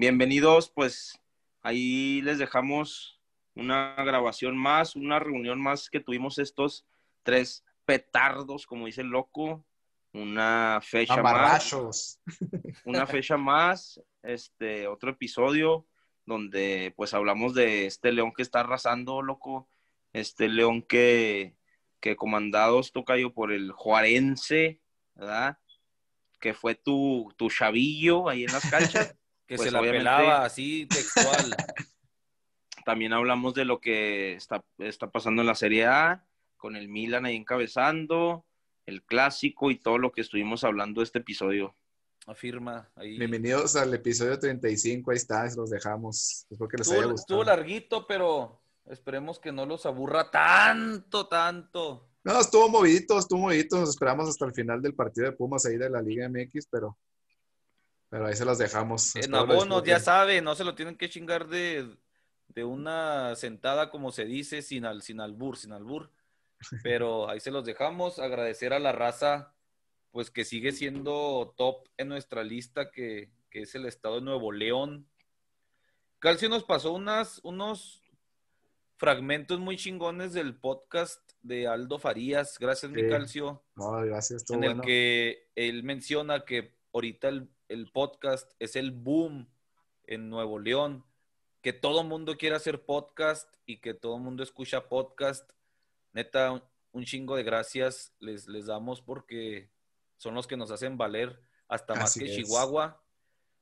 bienvenidos, pues ahí les dejamos una grabación más, una reunión más que tuvimos estos tres petardos, como dice el loco, una fecha más. Una fecha más, este, otro episodio donde pues hablamos de este león que está arrasando, loco, este león que, que comandados tocayo por el Juarense, ¿verdad? Que fue tu, tu chavillo ahí en las canchas. que pues, se la pelaba así textual. También hablamos de lo que está, está pasando en la Serie A, con el Milan ahí encabezando, el clásico y todo lo que estuvimos hablando este episodio. Afirma ahí. Bienvenidos al episodio 35, ahí está, los dejamos. Espero que les estuvo, haya gustado. Estuvo larguito, pero esperemos que no los aburra tanto, tanto. No, estuvo movidito, estuvo movidito. Nos esperamos hasta el final del partido de Pumas ahí de la Liga MX, pero, pero ahí se los dejamos. En abonos, ya sabe, no se lo tienen que chingar de, de una sentada, como se dice, sin, al, sin albur, sin albur. Pero ahí se los dejamos. Agradecer a la raza, pues que sigue siendo top en nuestra lista, que, es el estado de Nuevo León. Calcio nos pasó unas, unos fragmentos muy chingones del podcast de Aldo Farías. Gracias, mi Calcio. No, gracias. En el que él menciona que ahorita el, el podcast es el boom en Nuevo León, que todo mundo quiere hacer podcast y que todo mundo escucha podcast neta, un, chingo de gracias les, les damos porque son los que nos hacen valer hasta más que Chihuahua.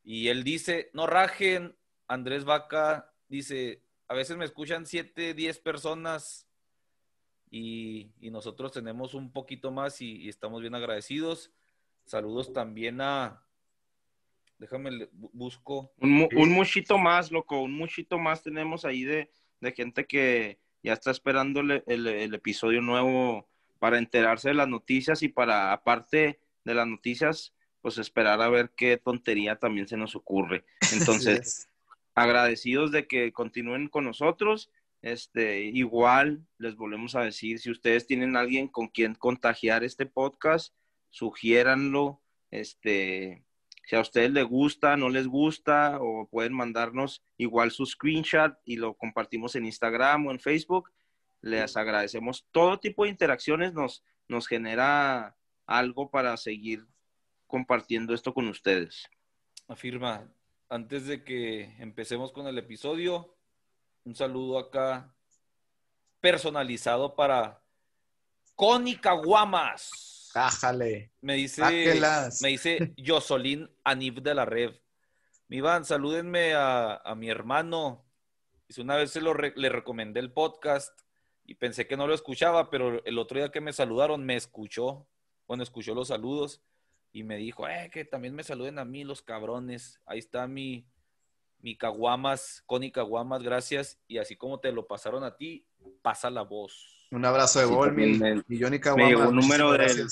Y él dice, no rajen, Andrés Vaca dice, a veces me escuchan siete, diez personas y, nosotros tenemos un poquito más y, estamos bien agradecidos. Saludos también a, déjame, busco. Un, un muchito más, loco, un muchito más tenemos ahí de, de gente que, ya está esperando el, episodio nuevo para enterarse de las noticias y para, aparte de las noticias, pues esperar a ver qué tontería también se nos ocurre. Entonces, agradecidos de que continúen con nosotros. Este, igual les volvemos a decir, si ustedes tienen alguien con quien contagiar este podcast, sugiéranlo, este, si a ustedes les gusta, no les gusta, o pueden mandarnos igual su screenshot y lo compartimos en Instagram o en Facebook. Les agradecemos. Todo tipo de interacciones nos, nos genera algo para seguir compartiendo esto con ustedes. Afirma, antes de que empecemos con el episodio, un saludo acá personalizado para Connie Caguamas. Cájale. Me dice, me dice Josolín Anif de la Red. Mi Iván, salúdenme a, mi hermano. Dice, una vez se lo le recomendé el podcast y pensé que no lo escuchaba, pero el otro día que me saludaron me escuchó. Bueno, escuchó los saludos y me dijo, eh, que también me saluden a mí los cabrones. Ahí está mi, mi caguamas, Connie Caguamas, gracias. Y así como te lo pasaron a ti, pasa la voz. Un abrazo de gol, mi, me, llegó un número de,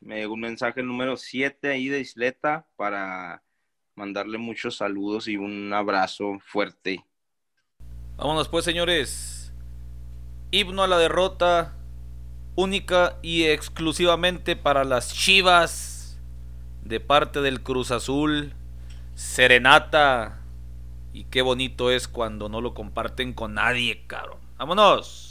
me llegó un mensaje número 7 ahí de Isleta para mandarle muchos saludos y un abrazo fuerte. Vámonos pues, señores. Himno a la derrota única y exclusivamente para las Chivas de parte del Cruz Azul. Serenata. Y qué bonito es cuando no lo comparten con nadie, cabrón. Vámonos.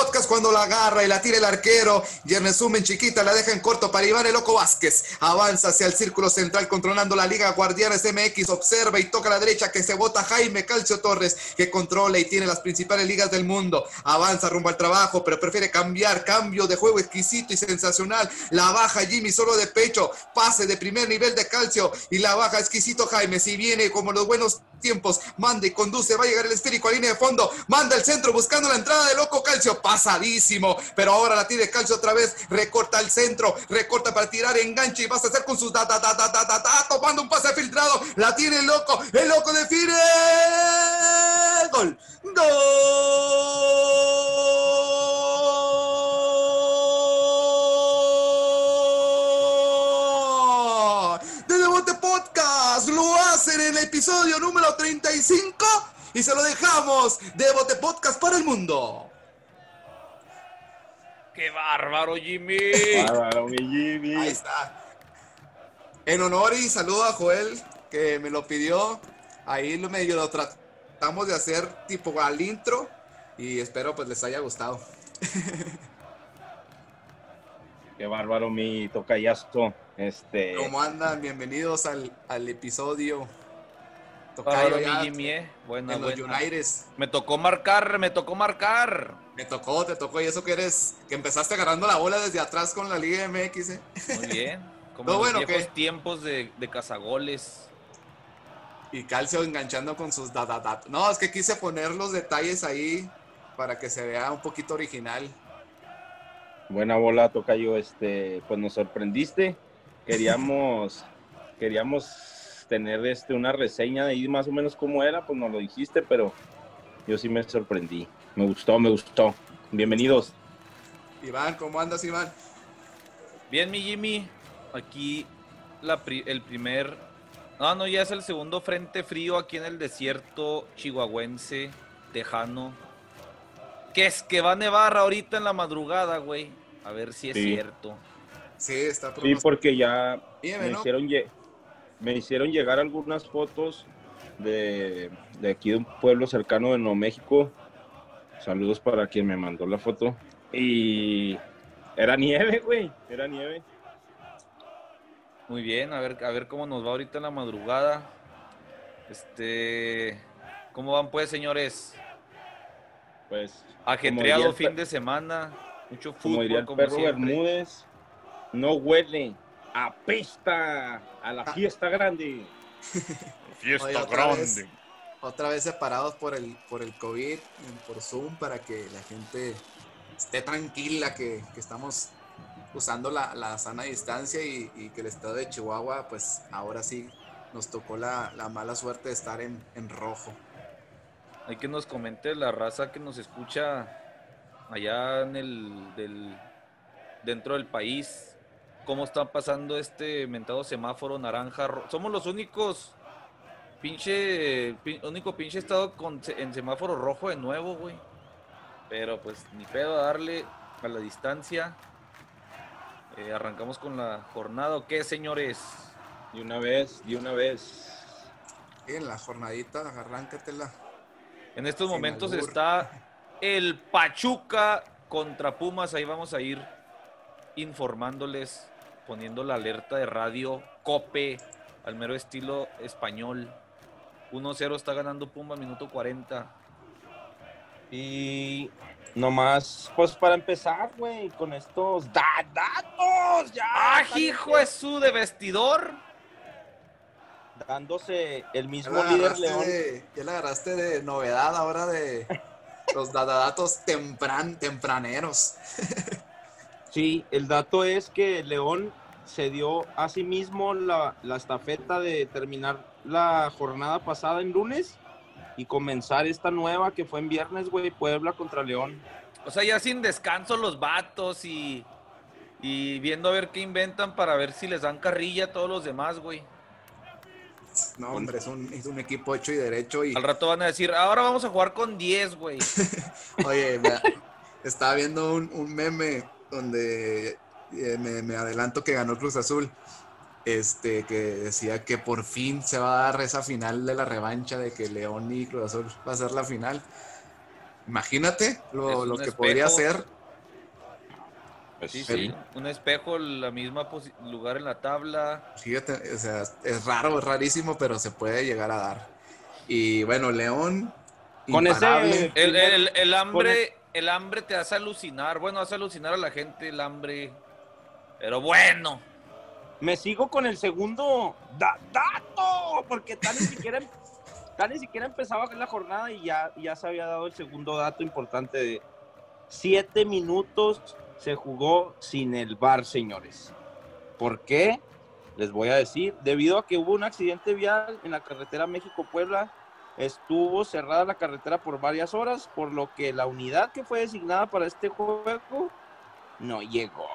Podcast cuando la agarra y la tira el arquero. Y chiquita, la deja en corto para Iván el Loco Vázquez. Avanza hacia el círculo central controlando la Liga Guardianes MX. Observa y toca a la derecha que se bota Jaime Calcio Torres, que controla y tiene las principales ligas del mundo. Avanza rumbo al trabajo, pero prefiere cambiar. Cambio de juego exquisito y sensacional. La baja Jimmy solo de pecho. Pase de primer nivel de calcio. Y la baja exquisito Jaime. Si viene como los buenos tiempos, manda y conduce. Va a llegar el esférico a línea de fondo. Manda el centro buscando la entrada de Loco Calcio, pasadísimo, pero ahora la tiene Calcio otra vez, recorta el centro, recorta para tirar, enganche y vas a hacer con sus da, da, da, da, da, da, tomando un pase filtrado, la tiene el Loco, el Loco define, gol, gol. De Devote Podcast lo hacen en el episodio número 35 y se lo dejamos de Bote Podcast para el mundo. ¡Qué bárbaro, Jimmy! Bárbaro, mi Jimmy. Ahí está. En honor y saludo a Joel, que me lo pidió. Ahí lo medio lo tratamos de hacer tipo al intro y espero pues les haya gustado. Qué bárbaro, mi tocayazo. Este, ¿Cómo andan? Bienvenidos al, al episodio. Tocayo ya Jimmy, eh. Buena, en los buena. Me tocó marcar, me tocó marcar. Me tocó, te tocó y eso que eres, que empezaste agarrando la bola desde atrás con la Liga MX. ¿eh? Muy bien. Como en los bueno, viejos ¿qué? tiempos de, de cazagoles. Y Calcio enganchando con sus da, da, da. No, es que quise poner los detalles ahí para que se vea un poquito original. buena bola, tocayo. Este, pues nos sorprendiste. Queríamos, queríamos tener este, una reseña de ahí más o menos cómo era, pues nos lo dijiste, pero yo sí me sorprendí. Me gustó, me gustó. Bienvenidos. Iván, ¿cómo andas, Iván? Bien, mi Jimmy. Aquí la pri- el primer. No, no, ya es el segundo frente frío aquí en el desierto chihuahuense, tejano. Que es que va a nevar ahorita en la madrugada, güey. A ver si es Sí. cierto. Sí, está Sí, porque ya Dime, me ¿no? hicieron, me hicieron llegar algunas fotos de, de aquí de un pueblo cercano de Nuevo México. Saludos para quien me mandó la foto. Y era nieve, güey. Era nieve. Muy bien, a ver, a ver cómo nos va ahorita en la madrugada. Este. ¿Cómo van, pues, señores? Pues, Ajetreado diría el fin de semana. Mucho como diría fútbol, el como perro siempre. Bermúdez, no huele, apesta a la Ah. fiesta grande. Fiesta Oye, otra vez. Otra vez separados por el, por el COVID, por Zoom, para que la gente esté tranquila, que, que estamos usando la, la sana distancia y, y que el estado de Chihuahua, pues ahora sí nos tocó la, la mala suerte de estar en, en rojo. Hay que nos comente la raza que nos escucha allá en el del, dentro del país. ¿Cómo está pasando este mentado semáforo naranja? Somos los únicos pinche pi- único pinche estado con, en semáforo rojo de nuevo, güey. Pero pues ni pedo a darle a la distancia. Eh, arrancamos con la jornada, ¿o qué, señores? De una vez, de una vez. En la jornadita, arráncatela. En estos Sin momentos albur. está el Pachuca contra Pumas. Ahí vamos a ir informándoles, poniendo la alerta de radio Cope al mero estilo español. 1-0 está ganando Puma, minuto 40. Y nomás, pues para empezar, güey, con estos da- datos, ya. ¡Ah, hijo de su de vestidor! Dándose el mismo líder León. de, ya la agarraste de novedad ahora de los datos tempran, tempraneros. Sí, el dato es que León se dio a sí mismo la, la estafeta de terminar la jornada pasada en lunes y comenzar esta nueva que fue en viernes, güey, Puebla contra León. O sea, ya sin descanso los vatos y, y viendo a ver qué inventan para ver si les dan carrilla a todos los demás, güey. No, hombre, es un, es un equipo hecho y derecho. Y, Al rato van a decir, ahora vamos a jugar con 10, güey. oye, estaba viendo un, un meme donde eh, me, me adelanto que ganó Cruz Azul. Este, que decía que por fin se va a dar esa final de la revancha de que León y Cruz Azul va a ser la final. Imagínate lo, Es lo que podría ser. Pues, Sí, Pero- sí. Un espejo, la misma lugar en la tabla. Fíjate, o sea, es raro, es rarísimo, pero se puede llegar a dar. Y bueno, León, Con ese-. El, el- el Con hambre, el hambre te hace alucinar. Bueno, hace alucinar a la gente el hambre. Pero bueno. Me sigo con el segundo da- dato, porque tal ni siquiera, tal ni siquiera empezaba la jornada y ya, ya se había dado el segundo dato importante de siete minutos se jugó sin el VAR, señores. ¿Por qué? Les voy a decir, debido a que hubo un accidente vial en la carretera México-Puebla, estuvo cerrada la carretera por varias horas, por lo que la unidad que fue designada para este juego no llegó.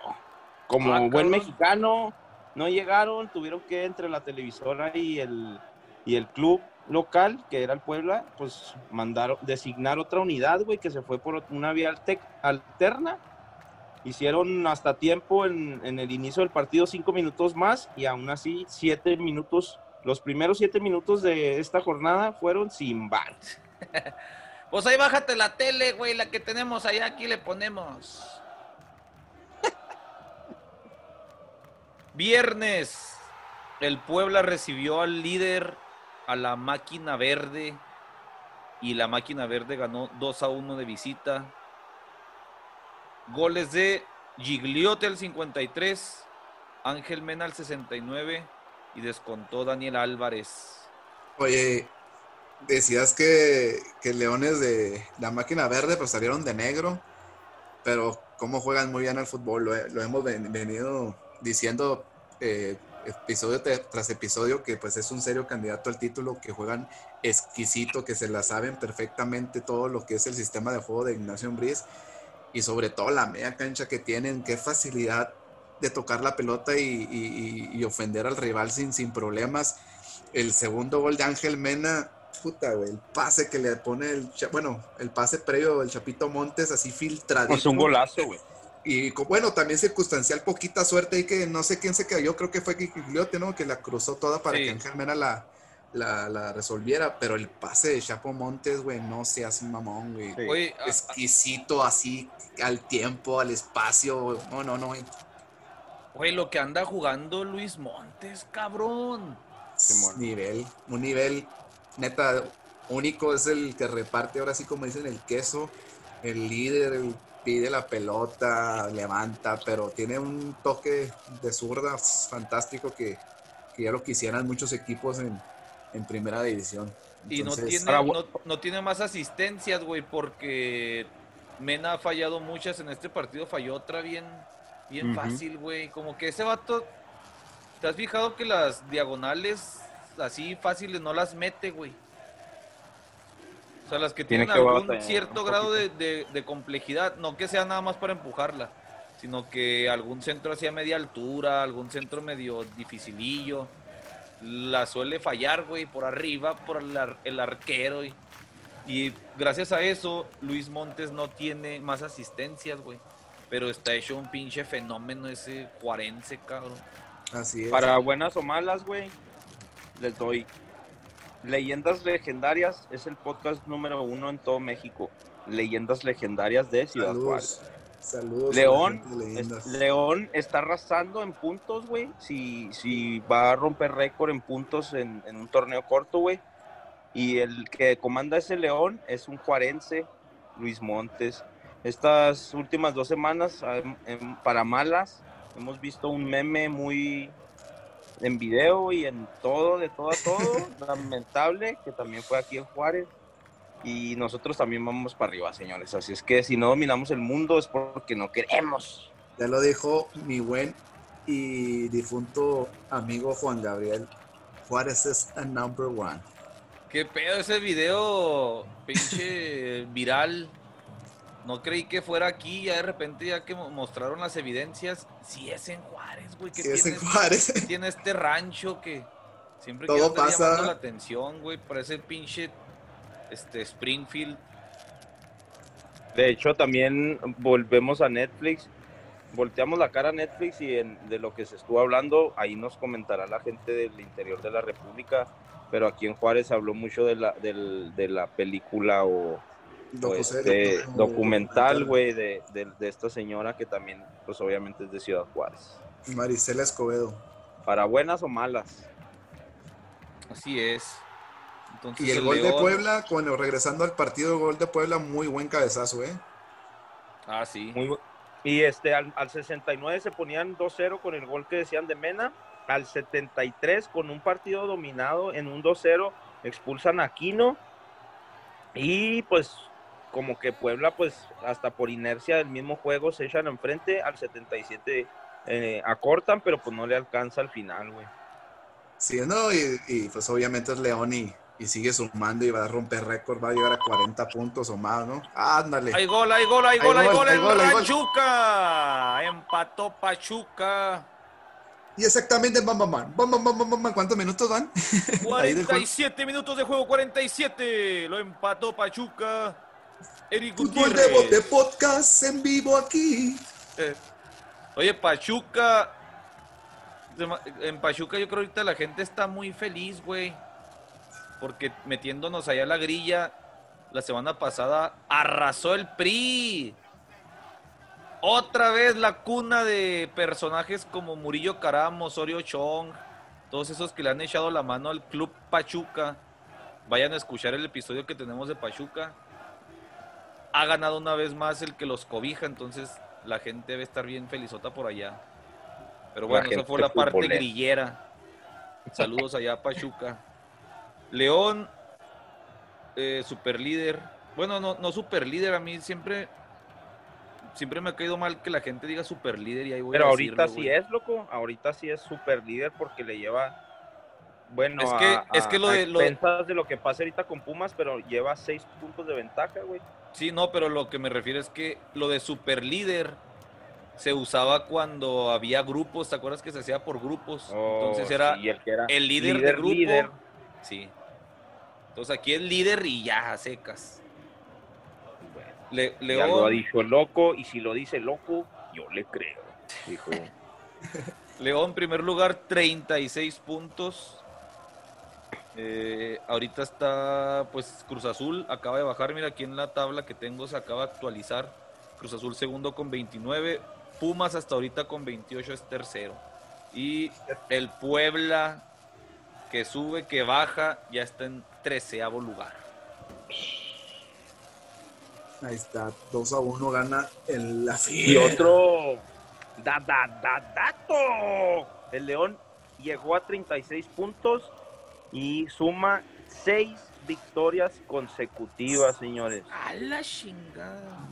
Como Ah, buen mexicano, no llegaron, tuvieron que entre la televisora y el, y el club local, que era el Puebla, pues mandaron, designar otra unidad, güey, que se fue por una vía alte- alterna. Hicieron hasta tiempo en, en el inicio del partido cinco minutos más y aún así siete minutos, los primeros siete minutos de esta jornada fueron sin bar. Pues ahí bájate la tele, güey, la que tenemos allá, aquí le ponemos. Viernes, el Puebla recibió al líder, a la máquina verde, y la máquina verde ganó 2 a 1 de visita. Goles de Gigliotti al 53, Ángel Mena al 69 y descontó Daniel Álvarez. Oye, decías que, que Leones de la máquina verde pues salieron de negro, pero cómo juegan muy bien al fútbol, lo, he- lo hemos ven- venido diciendo eh, episodio tras episodio que pues es un serio candidato al título, que juegan exquisito, que se la saben perfectamente todo lo que es el sistema de juego de Ignacio Briz y sobre todo la media cancha que tienen, qué facilidad de tocar la pelota y, y- y- y ofender al rival sin, sin problemas. El segundo gol de Ángel Mena, puta, güey, el pase que le pone el, bueno, el pase previo del Chapito Montes, así filtradito. Pues un golazo, güey. Y bueno, también circunstancial, poquita suerte y que no sé quién se cayó, creo que fue Gigliotti, ¿no? Que la cruzó toda para Sí. que Ángel Mena la, la, la resolviera, pero el pase de Chapo Montes, güey, no seas mamón, güey. Sí. Exquisito, así, al tiempo, al espacio, no, no, no. Güey, lo que anda jugando Luis Montes, cabrón. Simón. Nivel, un nivel neta único, es el que reparte ahora sí como dicen el queso, el líder, el pide la pelota, levanta, pero tiene un toque de zurda fantástico que, que ya lo quisieran muchos equipos en, en primera división. Y no tiene, ahora, no, no tiene más asistencias, güey, porque Mena ha fallado muchas en este partido, falló otra bien, bien fácil, güey. Como que ese vato, ¿te has fijado que las diagonales así fáciles no las mete, güey? O sea, las que Tiene tienen que algún batallar cierto grado de, poquito. de- de complejidad, no que sea nada más para empujarla, sino que algún centro hacia media altura, algún centro medio dificilillo, la suele fallar, güey, por arriba, por el, ar- el arquero. Y, y gracias a eso, Luis Montes no tiene más asistencias, güey. Pero está hecho un pinche fenómeno ese cuarense, cabrón. así es. Para buenas o malas, güey, les doy. Leyendas Legendarias es el podcast número uno en todo México. Leyendas Legendarias de Ciudad Juárez. Saludos. León, es- León está arrasando en puntos, güey. Si, si va a romper récord en puntos en, en un torneo corto, güey. Y el que comanda ese León es un juarense, Luis Montes. Estas últimas dos semanas, em, em, para malas, hemos visto un meme muy en video y en todo, de todo a todo, lamentable, que también fue aquí en Juárez. Y nosotros también vamos para arriba, señores. Así es que si no dominamos el mundo es porque no queremos. Ya lo dijo mi buen y difunto amigo Juan Gabriel. Juárez es a number one. ¿Qué pedo ese video, pinche viral? No creí que fuera aquí, ya de repente ya que mo- mostraron las evidencias, sí es en Juárez, güey, que Sí, es en tiene, Juárez. tiene este rancho que siempre Todo andar pasa. llamando la atención, güey, parece pinche este Springfield. De hecho, también volvemos a Netflix. Volteamos la cara a Netflix y en- de lo que se estuvo hablando, ahí nos comentará la gente del interior de la República. Pero aquí en Juárez se habló mucho de la, del- de la película o este, documental, güey, de, de, esta señora que también, pues obviamente es de Ciudad Juárez. Maricela Escobedo. Para buenas o malas. Así es. y el, gol de Puebla, cuando regresando al partido, el gol de Puebla, muy buen cabezazo, ¿eh? Ah, sí. y este, al, al 69 se ponían 2-0 con el gol que decían de Mena. Al 73, con un partido dominado en un 2-0, expulsan a Aquino. Y pues como que Puebla, pues hasta por inercia del mismo juego se echan enfrente, al 77 eh, acortan, pero pues no le alcanza al final, güey. Sí, no, y, pues obviamente es León y, sigue sumando y va a romper récord, va a llegar a 40 puntos o más, ¿no? Ándale. Hay gol, hay gol, hay gol, hay gol, hay gol, Pachuca. Empató Pachuca. Y exactamente, mamá, mamá, ¿cuántos minutos van? 47 minutos de juego, 47. Lo empató Pachuca. Eric Gutiérrez. de podcast en vivo aquí. Eh, oye, Pachuca. En Pachuca yo creo que ahorita la gente está muy feliz, güey. Porque metiéndonos allá a la grilla, la semana pasada arrasó el PRI. Otra vez la cuna de personajes como Murillo Caramo, Osorio Chong, todos esos que le han echado la mano al Club Pachuca. Vayan a escuchar el episodio que tenemos de Pachuca ha ganado una vez más el que los cobija, entonces la gente debe estar bien felizota por allá. Pero bueno, esa fue la parte grillera. Saludos allá a Pachuca. León, eh, super líder. Bueno, no, no super líder, a mí siempre siempre me ha caído mal que la gente diga super líder y ahí voy Pero ahorita sí es, loco. Ahorita sí es super líder porque le lleva. Bueno, es que, es que lo de. Lo... de lo que pasa ahorita con Pumas, pero lleva seis puntos de ventaja, güey. Sí, no, pero lo que me refiero es que lo de super líder se usaba cuando había grupos, ¿te acuerdas que se hacía por grupos? Oh, Entonces era, el, líder, de grupo. Sí. Entonces aquí es líder y ya, secas. Le, ya lo ha dicho el loco, y si lo dice loco, yo le creo. Dijo. León, primer lugar, 36 puntos. Eh, ahorita está, pues, Cruz Azul acaba de bajar. Mira, aquí en la tabla que tengo se acaba de actualizar. Cruz Azul segundo con 29. Pumas hasta ahorita con 28 es tercero. Y el Puebla, que sube, que baja, ya está en treceavo lugar. Ahí está, 2 a 1 gana en la Y otro, da, da, da, dato. El León llegó a 36 puntos y suma seis victorias consecutivas, señores. A la chingada.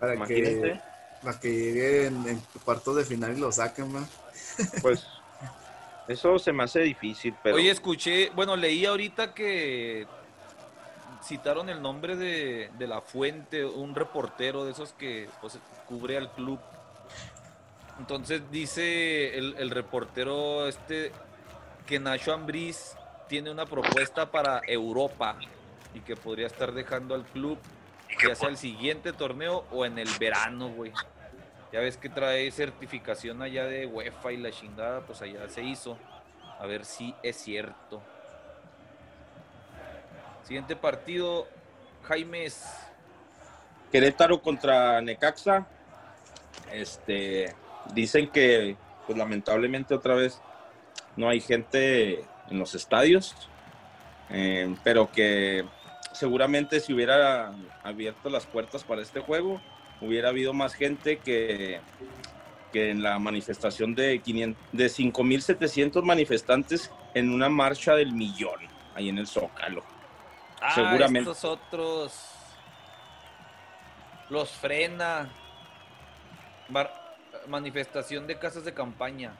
Para que, para que lleguen en, cuartos de final y lo saquen, ¿no? Pues eso se me hace difícil, pero... Oye, escuché, bueno, leí ahorita que citaron el nombre de, la fuente, un reportero de esos que pues, cubre al club. Entonces dice el, el reportero este que Nacho Ambriz tiene una propuesta para Europa y que podría estar dejando al club ya sea el siguiente torneo o en el verano, güey. Ya ves que trae certificación allá de UEFA y la chingada, pues allá se hizo. A ver si es cierto. Siguiente partido, Jaimes. Querétaro contra Necaxa. Este, dicen que, pues lamentablemente otra vez no hay gente en los estadios, eh, pero que seguramente si hubiera abierto las puertas para este juego, hubiera habido más gente que, que en la manifestación de, 500, de 5.700 manifestantes en una marcha del millón, ahí en el Zócalo. Ah, seguramente. Estos otros los frena. manifestación de casas de campaña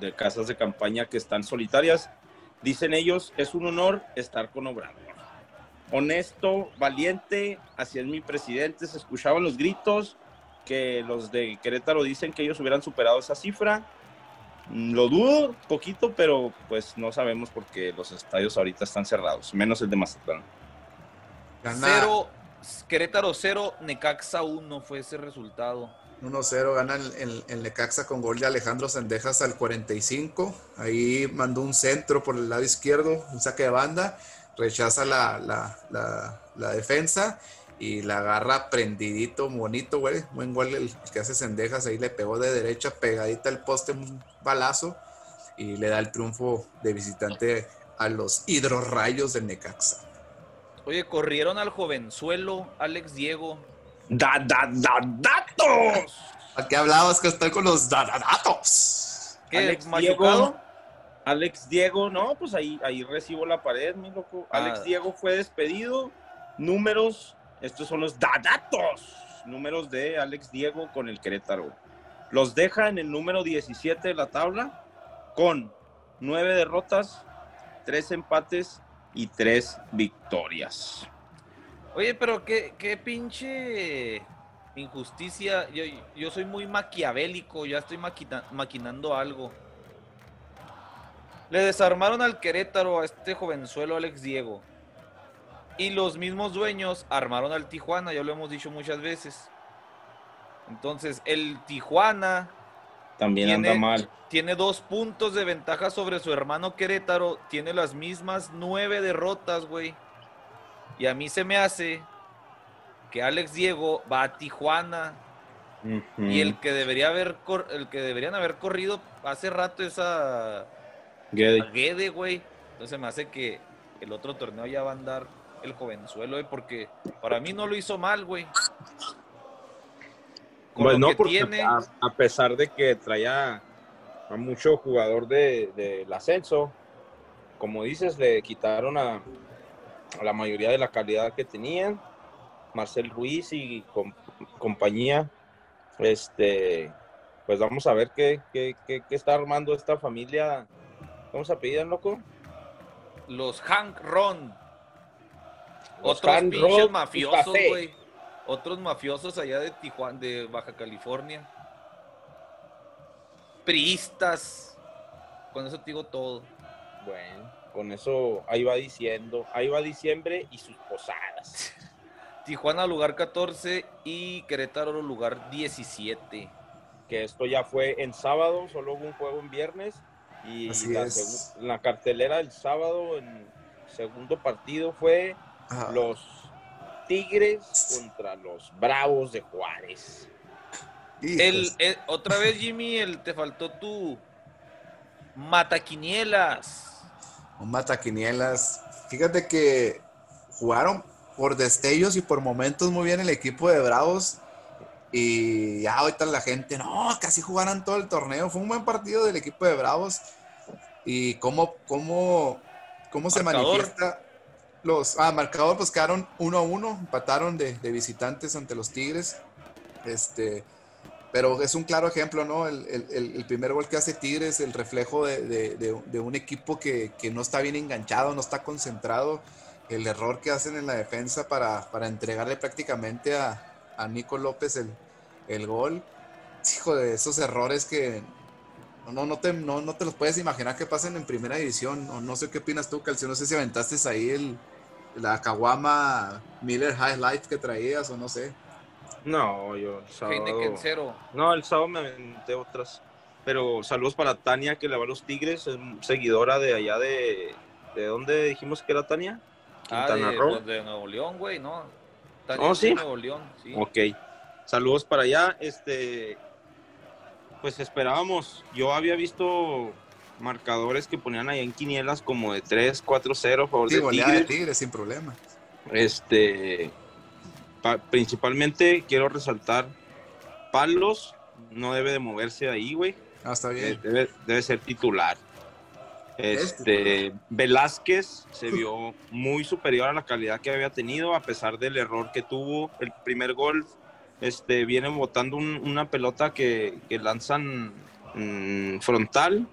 de casas de campaña que están solitarias. Dicen ellos, es un honor estar con Obrador. Honesto, valiente, así es mi presidente. Se escuchaban los gritos que los de Querétaro dicen que ellos hubieran superado esa cifra. Lo dudo poquito, pero pues no sabemos porque los estadios ahorita están cerrados, menos el de Mazatlán. Cero, Querétaro 0, Necaxa 1 fue ese resultado. 1-0 gana el, el, Necaxa con gol de Alejandro Sendejas al 45. Ahí mandó un centro por el lado izquierdo, un saque de banda. rechaza la, la, la, defensa y la agarra prendidito, bonito, güey. Buen gol el que hace Sendejas, ahí le pegó de derecha, pegadita al poste, un balazo y le da el triunfo de visitante a los hidrorrayos de Necaxa. Oye, corrieron al jovenzuelo Alex Diego. ¡Da, da, da, datos! ¿A qué hablabas que estoy con los da, da, datos? ¿Qué, Alex machucado? Diego, Alex Diego, no, pues ahí, ahí recibo la pared, mi loco. Ah. Alex Diego fue despedido. Números, estos son los da- datos. Números de Alex Diego con el Querétaro. Los deja en el número 17 de la tabla con nueve derrotas, tres empates y tres victorias. Oye, pero qué, qué pinche injusticia. Yo, yo soy muy maquiavélico, ya estoy maquina- maquinando algo. Le desarmaron al Querétaro a este jovenzuelo Alex Diego. Y los mismos dueños armaron al Tijuana, ya lo hemos dicho muchas veces. Entonces, el Tijuana También Tiene- anda mal. tiene dos puntos de ventaja sobre su hermano Querétaro. Tiene las mismas nueve derrotas, güey. Y a mí se me hace que Alex Diego va a Tijuana. Y el que debería haber el que deberían haber corrido hace rato es a. Guede, güey. Entonces me hace que el otro torneo ya va a andar el jovenzuelo, güey, porque para mí no lo hizo mal, güey. Con Pues lo no, que porque tiene, a, a pesar de que traía a mucho jugador de- del ascenso, como dices, le quitaron a la mayoría de la calidad que tenían. Marcel Ruiz y com- compañía. Este, pues vamos a ver qué, qué, qué- qué está armando esta familia. ¿Cómo se apellidan, loco? los Hank Ron. Los Otros Hank pinches Ron y mafiosos, güey. Otros mafiosos allá de Tijuana, de Baja California. Priistas. Con eso te digo todo. Bueno, con eso ahí va diciendo. Ahí va diciembre y sus posadas. Tijuana lugar 14 y Querétaro lugar 17. que esto ya fue en sábado, solo hubo un juego en viernes y Así la, es. segu- la cartelera del sábado en segundo partido fue Ajá. los Tigres contra los Bravos de Juárez. El, el- otra vez, Jimmy, el, te faltó tu mataquinielas. Un mataquinielas. Fíjate que jugaron por destellos y por momentos muy bien el equipo de Bravos. Y ya ahorita la gente, no, casi jugaron todo el torneo. Fue un buen partido del equipo de Bravos. Y cómo, cómo, cómo se Marcador. manifiesta los. Ah, marcador, pues quedaron 1 a 1, empataron de, de visitantes ante los Tigres. Este. Pero es un claro ejemplo, ¿no? El, el- el- primer gol que hace Tigres, el reflejo de, de- de- un equipo que, que no está bien enganchado, no está concentrado. El error que hacen en la defensa para, para entregarle prácticamente a, a Nico López el, el gol. Hijo de esos errores que no, no, te, no, no te los puedes imaginar que pasen en primera división. O no sé qué opinas tú, Calcio. No sé si aventaste ahí el, la Kawama Miller Highlight que traías o no sé. No, yo el sábado. No, el sábado me aventé otras. Pero saludos para Tania que le va a los Tigres, es seguidora de allá de. ¿De dónde dijimos que era Tania? Ah, de, Roo. pues, de Nuevo León, güey, ¿no? Tania Oh, es de ¿sí? Nuevo León, sí. Ok. Saludos para allá. Este, pues esperábamos. Yo había visto marcadores que ponían ahí en quinielas como de 3, 4, 0 a favor Sí, de Tigres. Sin problema. Este, principalmente quiero resaltar Palos no debe de moverse de ahí, güey. Ah, está Eh, bien. Debe, debe ser titular. Es Este, Velázquez se vio muy superior a la calidad que había tenido, a pesar del error que tuvo. El primer gol, este, viene botando un- una pelota que, que lanzan mm, frontal.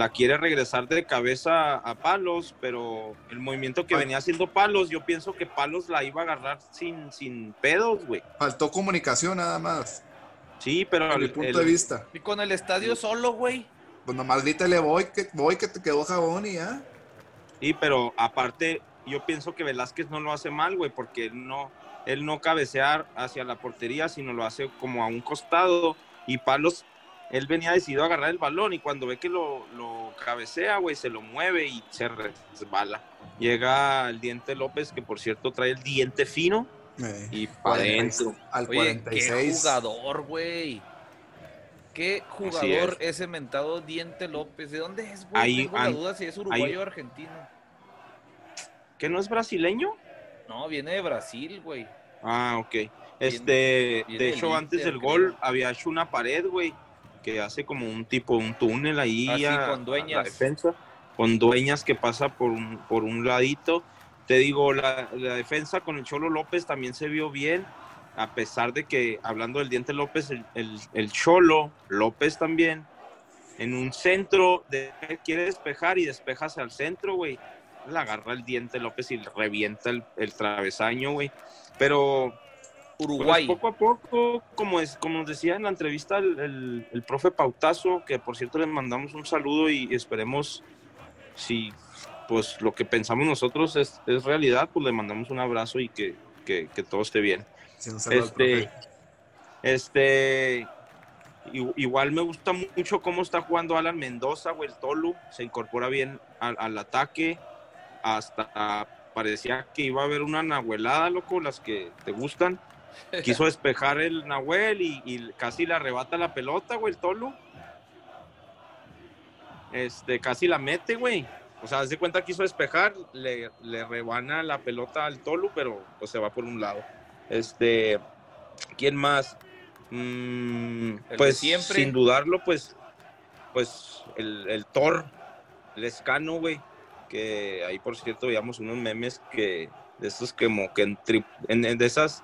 La quiere regresar de cabeza a Palos, pero el movimiento que venía haciendo Palos, yo pienso que Palos la iba a agarrar sin, sin pedos, güey. Faltó comunicación nada más. Sí, pero A mi el- punto el- de vista. Y con el estadio solo, güey. Pues nomás grítale voy que voy que te quedó jabón y ya. Sí, pero aparte, yo pienso que Velázquez no lo hace mal, güey, porque él no, él no cabecea hacia la portería, sino lo hace como a un costado. Y Palos, él venía decidido a agarrar el balón y cuando ve que lo, lo cabecea, güey, se lo mueve y se resbala. Llega el Diente López, que por cierto trae el diente fino Eh, y para adentro. Al Oye, 46. qué jugador, güey. ¿Qué jugador ese mentado Diente López? ¿De dónde es, güey? Ahí Tengo la duda si es uruguayo ahí- o argentino. ¿Que no es brasileño? No, viene de Brasil, güey. Ah, ok. Este, viene de hecho, antes Inter, del gol creo. había hecho una pared, güey, que hace como un tipo, un túnel ahí Ah, sí, a- con a dueñas. la defensa, con dueñas que pasa por un, por un ladito. Te digo, la, la defensa con el Cholo López también se vio bien, a pesar de que, hablando del Diente López, el, el, el Cholo López también, en un centro, de, quiere despejar y despejas al centro, güey. La agarra el Diente López y le revienta el, el travesaño, güey. Pero pues, Uruguay. poco a poco, como, es, como nos decía en la entrevista el, el- el profe Pautazo, que por cierto le mandamos un saludo y esperemos si pues lo que pensamos nosotros es, es realidad, pues le mandamos un abrazo y que, que- que todo esté bien. Sí, Este, este, igual me gusta mucho cómo está jugando Alan Mendoza, güey, el Tolu, se incorpora bien al, al ataque, hasta parecía que iba a haber una nahuelada, loco, las que te gustan. Quiso despejar el Nahuel y, y casi le arrebata la pelota, güey, el Tolu. Este, casi la mete, güey. O sea, haz de cuenta quiso despejar, le, le rebana la pelota al Tolu, pero pues se va por un lado. Este, ¿quién más? Mm, pues siempre. sin dudarlo, pues, pues el, el Thor, el escano, güey. Que ahí, por cierto, veíamos unos memes que de esos como que en, tri- en- en de esas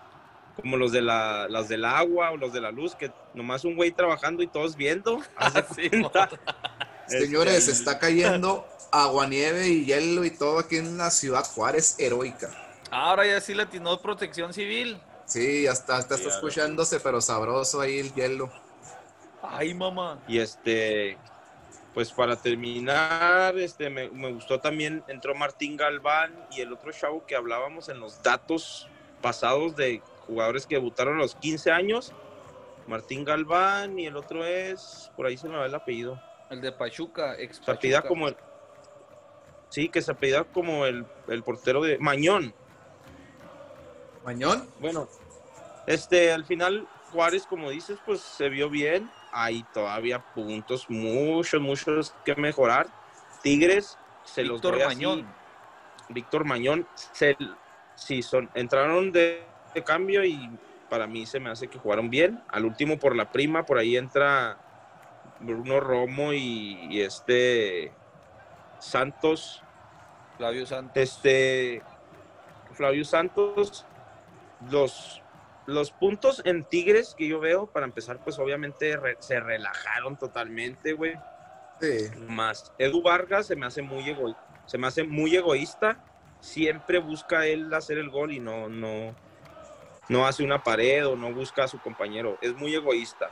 como los de la, las del agua o los de la luz, que nomás un güey trabajando y todos viendo. Señores, Este, está cayendo aguanieve y hielo y todo aquí en la ciudad Juárez heroica. Ahora ya sí le atinó protección civil. Sí, hasta, hasta está Sí, escuchándose, pero sabroso ahí el hielo. Ay, mamá. Y este, pues para terminar, este, me, me gustó también, entró Martín Galván y el otro chavo que hablábamos en los datos pasados de jugadores que debutaron a los 15 años. Martín Galván y el otro es, por ahí se me va el apellido. El de Pachuca, ex Se apellida Pachuca. como el. Sí, que se apellida como el, el portero de Mañón. Mañón, Bueno, este, al final Juárez, como dices, pues se vio bien. Hay todavía puntos, muchos, muchos que mejorar. Tigres, se los Víctor doy así. Mañón. Víctor Mañón, se, sí, son, entraron de, de cambio y para mí se me hace que jugaron bien. Al último por la prima, por ahí entra Bruno Romo y, y este Santos, Flavio Santos. este Flavio Santos, los, los puntos en Tigres que yo veo, para empezar, pues obviamente re- se relajaron totalmente, güey. sí. Más Edu Vargas se me hace muy egoísta, se me hace muy egoísta. Siempre busca él hacer el gol y no, no, no hace una pared o no busca a su compañero. Es muy egoísta.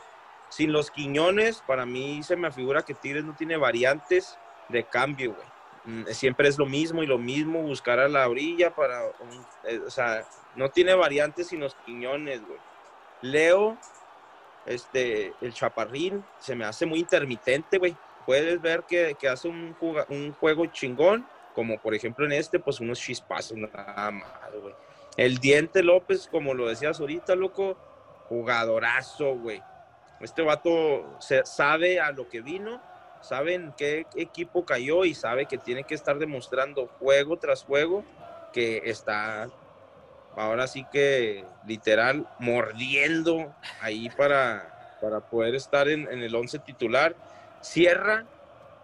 Sin los Quiñones, para mí se me figura que Tigres no tiene variantes de cambio, güey. Mm, Siempre es lo mismo y lo mismo, buscar a la orilla para, eh, o sea, no tiene variantes sin los Quiñones, güey. Leo, este, el Chaparrín, se me hace muy intermitente, güey. Puedes ver que, que hace un, un juego chingón, como por ejemplo en este, pues unos chispazos nada más, güey. El Diente López, como lo decías ahorita, loco, jugadorazo, güey. Este vato se, sabe a lo que vino, sabe en qué equipo cayó y sabe que tiene que estar demostrando juego tras juego que está ahora sí que literal mordiendo ahí para, para poder estar en, el 11 titular. Sierra,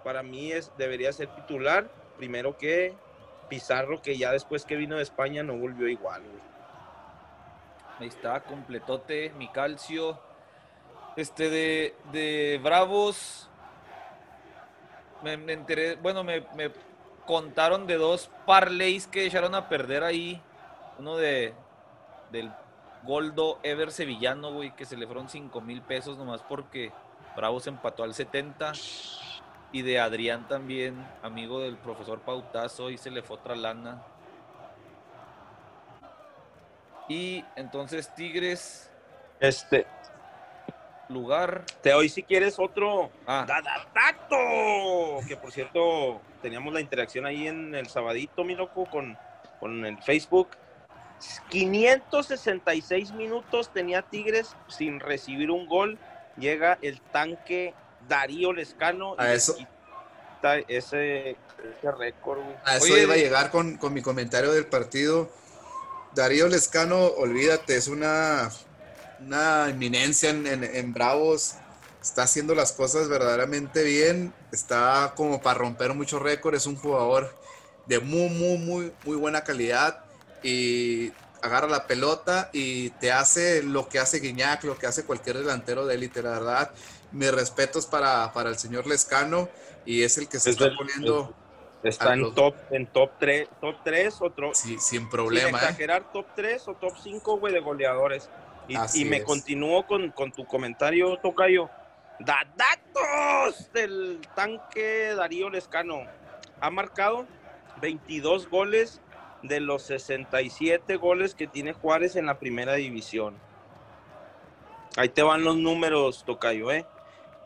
para mí es, debería ser titular, primero que Pizarro, que ya después que vino de España no volvió igual. Ahí está, completote, mi calcio. Este de, de Bravos. Me, me enteré, bueno, me, me contaron de dos parlays que echaron a perder ahí. Uno de del Goldo Ever Sevillano, güey, que se le fueron 5 mil pesos nomás porque Bravos empató al 70. Y de Adrián también, amigo del profesor Pautazo, y se le fue otra lana. Y entonces Tigres, Este, lugar. Te doy si quieres otro Ah, da- da- dato. Que por cierto, teníamos la interacción ahí en el sabadito, mi loco, con, con el Facebook. 566 minutos tenía Tigres sin recibir un gol. Llega el tanque Darío Lescano A eso- ese, ese récord, güey. A eso Oye, iba a llegar con, con mi comentario del partido. Darío Lescano, olvídate, es una, una eminencia en, en- en Bravos. Está haciendo las cosas verdaderamente bien. Está como para romper muchos récords. Es un jugador de muy, muy, muy, muy buena calidad. Y agarra la pelota y te hace lo que hace Guiñac, lo que hace cualquier delantero de élite, la verdad. Mis respetos para, para el señor Lescano y es el que se Es está el- poniendo Está en los- top, en top 3, top 3 o top, sí, sin sin problema. ¿eh? exagerar, top 3 o top 5, güey, de goleadores. Y, me continúo con, con tu comentario, Tocayo. Da datos del tanque Darío Lescano. Ha marcado 22 goles de los 67 goles que tiene Juárez en la primera división. Ahí te van los números, Tocayo, ¿eh?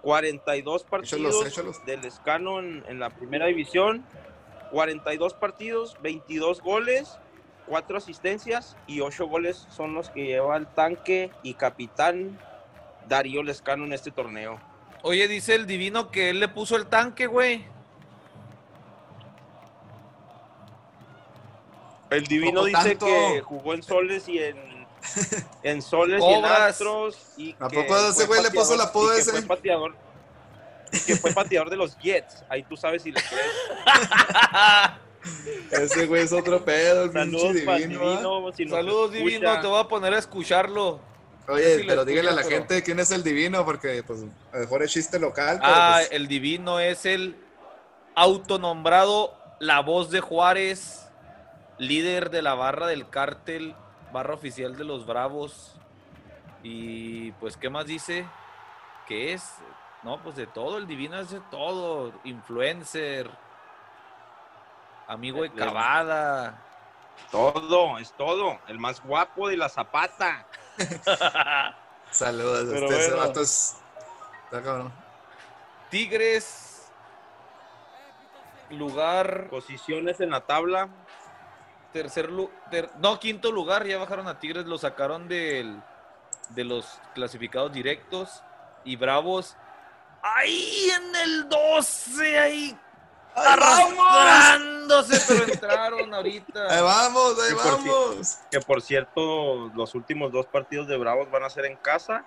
42 partidos Échalos, échalos. del Escano en, en la primera división, 42 partidos, 22 goles, 4 asistencias y 8 goles son los que lleva el tanque y capitán Darío Lescano en este torneo. Oye, dice el divino que él le puso el tanque, güey. El divino dice tanto. que jugó en soles y en, en soles y en astros. Y ¿A poco a ese güey le puso el apodo ese? Fue pateador, que fue pateador de los Jets. Ahí tú sabes si le crees. Ese güey es otro pedo, el Saludos divino. divino. si nos Saludos, escucha. divino. Te voy a poner a escucharlo. Oye, pero dígale a la pero- gente quién es el divino, porque pues a lo mejor es chiste local. pero, Ah, pues, el divino es el autonombrado La Voz de Juárez, líder de la barra del cártel, barra oficial de los Bravos. Y pues, ¿qué más dice? ¿Qué es? No, pues de todo, el divino es de todo. Influencer, amigo de Cavada. Todo, es todo. El más guapo de la zapata. saludos. pero ese bueno. Está cabrón. Tigres, lugar Posiciones en la tabla. Tercer lugar, no, quinto lugar, ya bajaron a Tigres, lo sacaron del, de los clasificados directos y Bravos ahí en el 12, ahí arrastrándose, pero entraron Ahí ahorita. vamos, ahí Sí, por si- vamos. Que por cierto, los últimos dos partidos de Bravos van a ser en casa.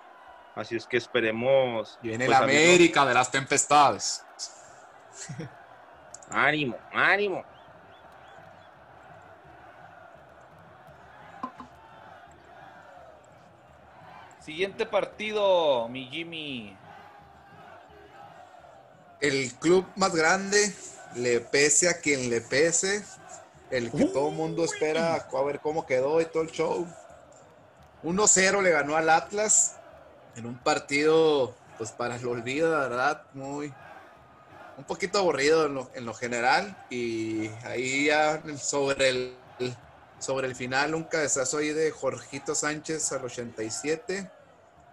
Así es que esperemos. Viene pues, la amigos, América de las tempestades. Ánimo, ánimo. Siguiente partido, mi Jimmy. El club más grande, le pese a quien le pese. El que todo el mundo espera a ver cómo quedó y todo el show. 1-0 le ganó al Atlas en un partido, pues para el olvido, la verdad, muy. Un poquito aburrido en lo, en lo general. Y ahí ya sobre el, sobre el final, un cabezazo ahí de Jorgito Sánchez al 87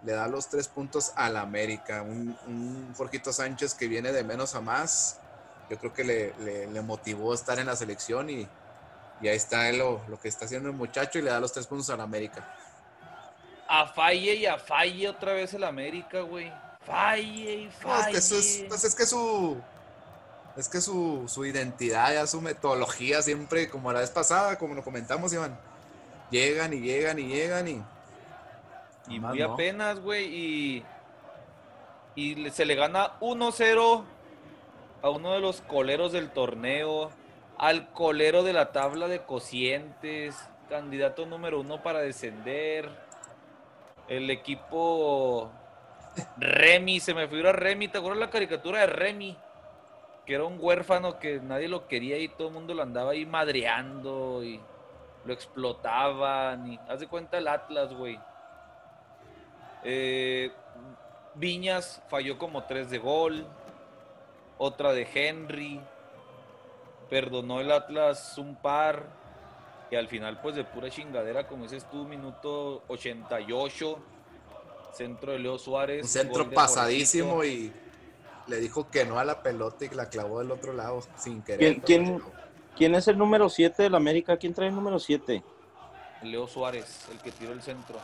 le da los tres puntos al América. Un, un Jorgito Sánchez que viene de menos a más. Yo creo que le, le- le motivó estar en la selección y, y ahí está lo, lo que está haciendo el muchacho y le da los tres puntos al América. A falle y a falle otra vez el América, güey. Falle y No, es falle. que es, pues es que su es que su, su identidad, ya su metodología siempre, como la vez pasada, como lo comentamos, Iván, llegan y llegan y llegan y Y muy no. apenas, güey. Y, y se le gana 1-0 a uno de los coleros del torneo. Al colero de la tabla de cocientes. Candidato número uno para descender. El equipo Remy, se me figura Remy. ¿Te acuerdas la caricatura de Remy? Que era un huérfano que nadie lo quería y todo el mundo lo andaba ahí madreando y lo explotaban. Y haz de cuenta el Atlas, güey. Eh, Viñas falló como tres de gol. Otra de Henry. Perdonó el Atlas un par. Y al final, pues de pura chingadera, como dices tú, minuto 88. Centro de Leo Suárez. Un centro pasadísimo y le dijo que no a la pelota y la clavó del otro lado sin querer. ¿Quién, quién, es el número 7 del América? ¿Quién trae el número 7? Leo Suárez, el que tiró el centro.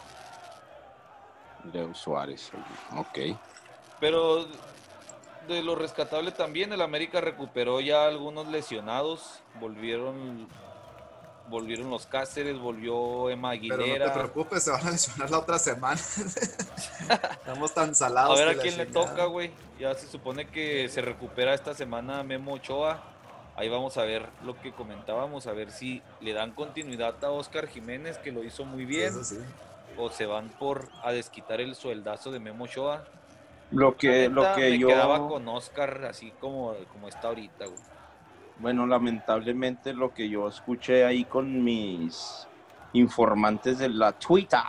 Leo Suárez, ok. Pero de lo rescatable también, el América recuperó ya algunos lesionados, volvieron volvieron los Cáceres, volvió Emma Aguilera. Pero no te preocupes, se van a lesionar la otra semana. Estamos tan salados. A ver a quién le toca, güey. Ya se supone que se recupera esta semana Memo Ochoa. Ahí vamos a ver lo que comentábamos, a ver si le dan continuidad a Oscar Jiménez, que lo hizo muy bien. O se van por a desquitar el sueldazo de Memo Ochoa. Lo que, lo que me yo. quedaba con Oscar así como, como está ahorita, güey. Bueno, lamentablemente lo que yo escuché ahí con mis informantes de la Twitter,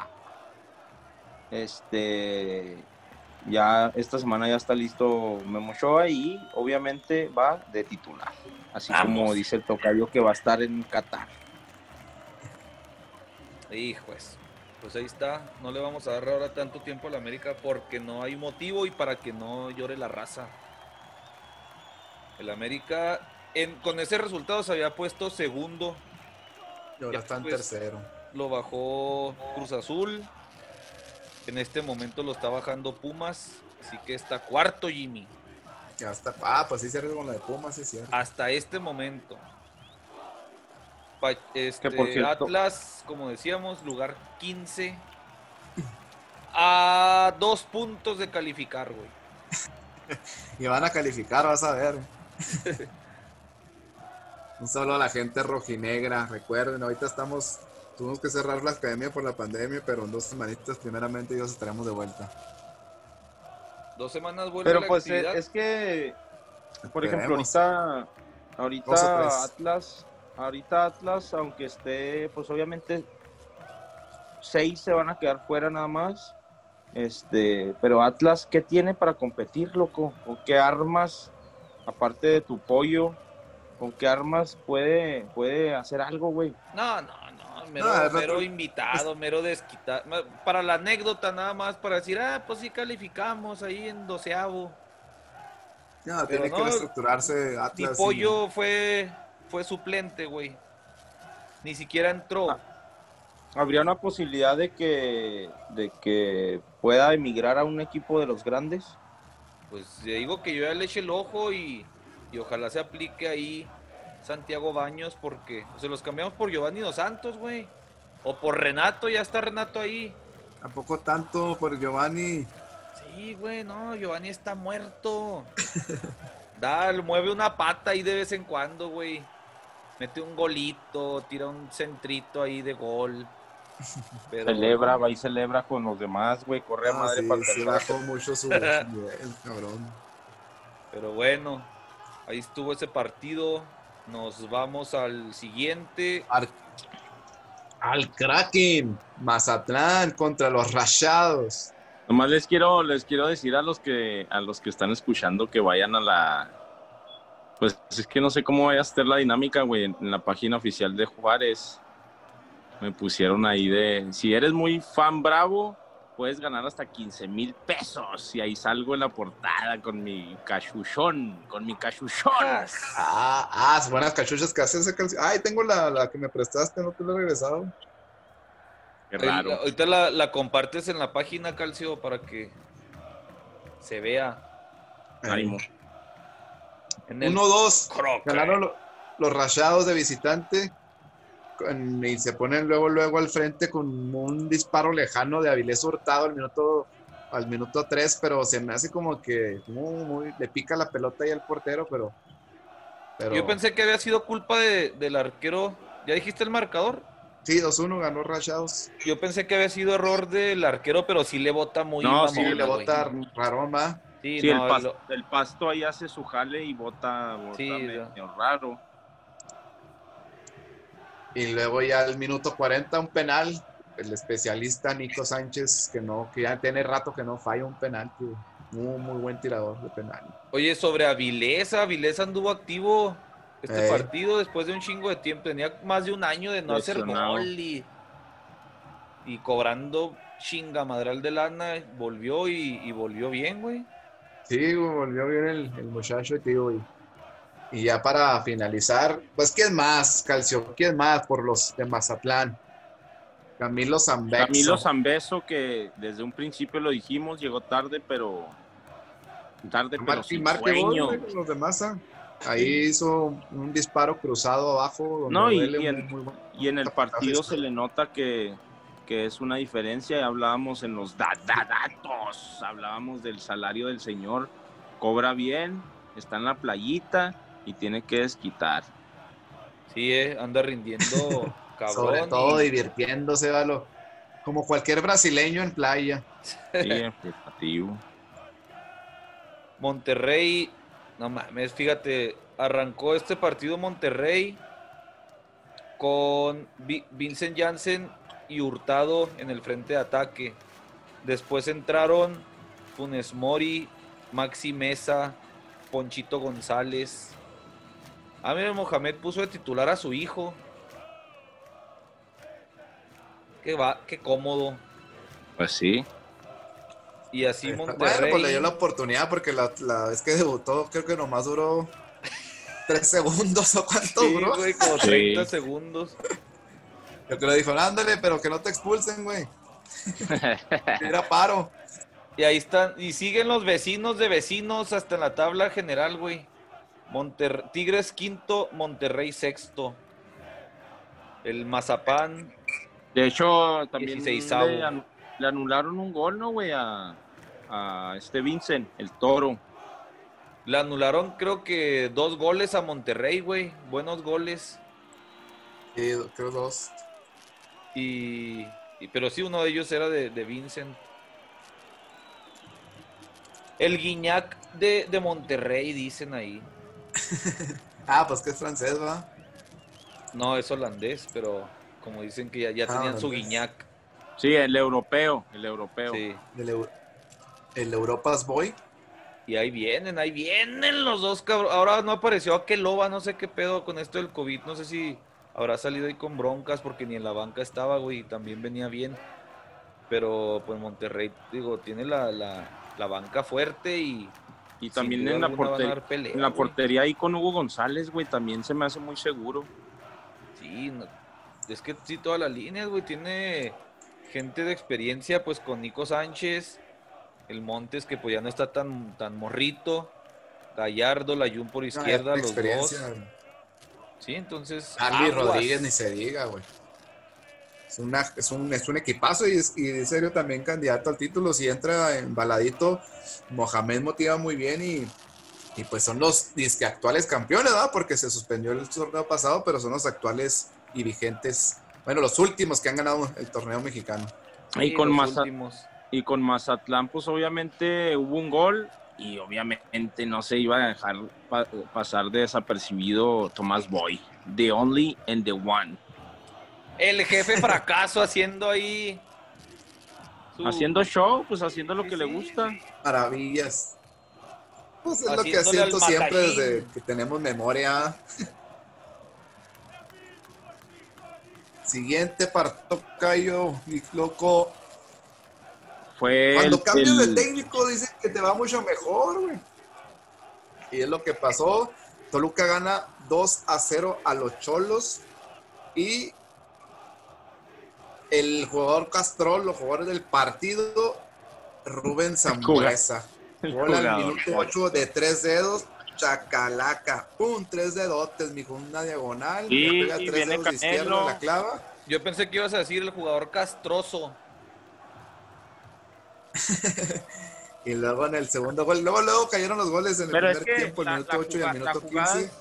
este, ya esta semana ya está listo Memo Shoa y obviamente va de titular, así como dice el tocayo que va a estar en Qatar. Hijos, pues ahí está, no le vamos a dar ahora tanto tiempo a la América porque no hay motivo y para que no llore la raza. El América con ese resultado se había puesto segundo. Y ahora está en tercero. Lo bajó Cruz Azul. En este momento lo está bajando Pumas. Así que está cuarto, Jimmy. Ya está. Ah, pues sí, se con la de Pumas, es cierto. Hasta este momento. Este, Atlas, como decíamos, lugar 15. A dos puntos de calificar, güey. y van a calificar, vas a ver. Un saludo a la gente rojinegra. Recuerden, ahorita estamos, tuvimos que cerrar la academia por la pandemia, pero en dos semanitas primeramente Dios estaremos de vuelta. Dos semanas vuelve Pero pues eh, es que, por ejemplo, ahorita, ahorita Atlas, ahorita Atlas, aunque esté, pues obviamente seis se van a quedar fuera nada más. Este, pero Atlas, ¿qué tiene para competir, loco? ¿O qué armas, aparte de tu pollo, con qué armas puede, puede hacer algo, güey. No, no, no, mero, invitado, mero desquitado. Para la anécdota nada más, para decir, ah, pues sí calificamos ahí en doceavo. Ya, tiene que reestructurarse Atlas. Mi pollo fue, fue suplente, güey. Ni siquiera entró. Ah, ¿Habría una posibilidad de que, de que pueda emigrar a un equipo de los grandes? Pues digo que yo ya le eché el ojo y y ojalá se aplique ahí Santiago Baños porque se los cambiamos por Giovanni Dos Santos, güey. O por Renato, ya está Renato ahí. Tampoco tanto por Giovanni? Sí, güey, no, Giovanni está muerto. Dale, mueve una pata ahí de vez en cuando, güey. Mete un golito, tira un centrito ahí de gol. celebra, va y celebra con los demás, güey. Corre a ah, madre para el bajó mucho su cabrón. Pero bueno, Ahí estuvo ese partido. Nos vamos al siguiente. Al, Kraken. Mazatlán contra los Rayados. Nomás les quiero, les quiero decir a los que a los que están escuchando que vayan a la pues es que no sé cómo vaya a ser la dinámica, güey, en la página oficial de Juárez. Me pusieron ahí de si eres muy fan bravo, puedes ganar hasta 15 mil pesos. Y ahí salgo en la portada con mi cachuchón, con mi cachuchón. Ah, ah, buenas cachuchas que haces. Ay, tengo la, la, que me prestaste, no te la he regresado. Qué raro. ahorita la, la, compartes en la página, Calcio, para que se vea. Ánimo. 1-2. Ganaron los rayados de visitante y se ponen luego luego al frente con un disparo lejano de Avilés Hurtado al minuto al minuto 3, pero se me hace como que muy, le pica la pelota ahí al portero, pero, Yo pensé que había sido culpa del arquero. ¿Ya dijiste el marcador? Sí, 2-1 ganó Rayados. Yo pensé que había sido error del arquero, pero sí le bota muy No, sí le bota raroma. Sí, el, pasto, ahí hace su jale y bota, raro. Y luego ya al minuto 40 un penal, el especialista Nico Sánchez, que no, que ya tiene rato que no falla un penal, muy, muy buen tirador de penal. Oye, sobre Avilés, Avilés anduvo activo este partido después de un chingo de tiempo, tenía más de un año de no hacer gol y, y cobrando chingamadral de lana, volvió y, y volvió bien, güey. Sí, volvió bien el, el muchacho, tío. Y, y ya para finalizar, pues, ¿quién más, Calcio? ¿Quién más por los de Mazatlán? Camilo Zambeso. Camilo Zambeso, que desde un principio lo dijimos, llegó tarde, pero. Tarde, pero Martín sin sueño. los de Maza. Ahí hizo un disparo cruzado abajo. donde No, y- y en- muy. Y en el partido se le nota que, que es una diferencia. y Hablábamos en los da- da- datos, hablábamos del salario del señor. Cobra bien, está en la playita y tiene que desquitar. Sí, eh, anda rindiendo cabrón. Sobre todo y- divirtiéndose, Valo. Como cualquier brasileño en playa. Sí. Monterrey, no mames, fíjate, arrancó este partido Monterrey con Vi- Vincent Janssen y Hurtado en el frente de ataque. Después entraron Funes Mori, Maxi Mesa, Ponchito González. A mí Mohamed puso de titular a su hijo. Qué va, qué cómodo. Pues sí. Y así Eh, Bueno, Monterrey. pues le dio la oportunidad porque la, la vez que debutó, creo que nomás duró tres segundos o cuánto Sí, duró. güey, como Sí. 30 segundos. Yo que le dijo, ándale, pero que no te expulsen, güey. Era paro. Y ahí están, y siguen los vecinos de vecinos hasta en la tabla general, güey. Monter- Tigres quinto, Monterrey sexto. El Mazapán, De hecho, también le, 16avo. anu- le anularon un gol, ¿no, güey? A, a este Vincent, el toro. le anularon creo que dos goles a Monterrey, güey. Buenos goles. Y creo dos. Y, y- pero sí, uno de ellos era de, de Vincent. El Guiñac de, de Monterrey, dicen ahí. Ah, pues que es francés, ¿va? No, es holandés, pero como dicen que ya, ya Ah, tenían su. Guiñac. Sí, el europeo, el europeo. Sí. El, Eu- el Europas Boy. Y ahí vienen, ahí vienen los dos cabros. Ahora no apareció aquel loba, no sé qué pedo con esto del COVID. No sé si habrá salido ahí con broncas porque ni en la banca estaba, güey, y también venía bien. Pero pues Monterrey, digo, tiene la, la, la banca fuerte y, Y también en la, pelea, en la güey. portería ahí con Hugo González, güey, también se me hace muy seguro. Sí, no- es que sí, todas las líneas, güey, tiene gente de experiencia, pues con Nico Sánchez, el Montes, que pues ya no está tan, tan morrito, Gallardo, Layún por izquierda, los dos. Sí, entonces. Aguas. Rodríguez ni se diga, güey. Es, una, es, un, es un equipazo y, es, y en serio también candidato al título. Si entra embaladito, Mohamed motiva muy bien y, y pues son los disque actuales campeones, ¿verdad? Porque se suspendió el torneo pasado, pero son los actuales y vigentes, bueno, los últimos que han ganado el torneo mexicano. Y con, los Maza- últimos. y con Mazatlán, pues obviamente hubo un gol y obviamente no se iba a dejar pa- pasar de desapercibido Tomás Boy. The only and the one. El jefe fracaso haciendo ahí. su- Haciendo show, pues haciendo lo Sí, que le gusta. Maravillas. Pues es lo que siento siempre desde que tenemos memoria. Siguiente partido, Cayo, y loco. Fue Cuando el- cambias el- de técnico dicen que te va mucho mejor, güey. Y es lo que pasó. Toluca gana 2 a 0 a los Cholos. Y el jugador Castrol, los jugadores del partido, Rubén Zambuesa. Gol al minuto 8 de tres dedos. Chacalaca. Pum, tres dedotes, mijo. Una diagonal. Sí, le pega y tres viene dedos de izquierda Canelo. la clava. Yo pensé que ibas a decir el jugador castroso. Y luego en el segundo gol. Luego, luego cayeron los goles en el Pero es primer que tiempo, el la, minuto la 8 y el la minuto jugada, 15.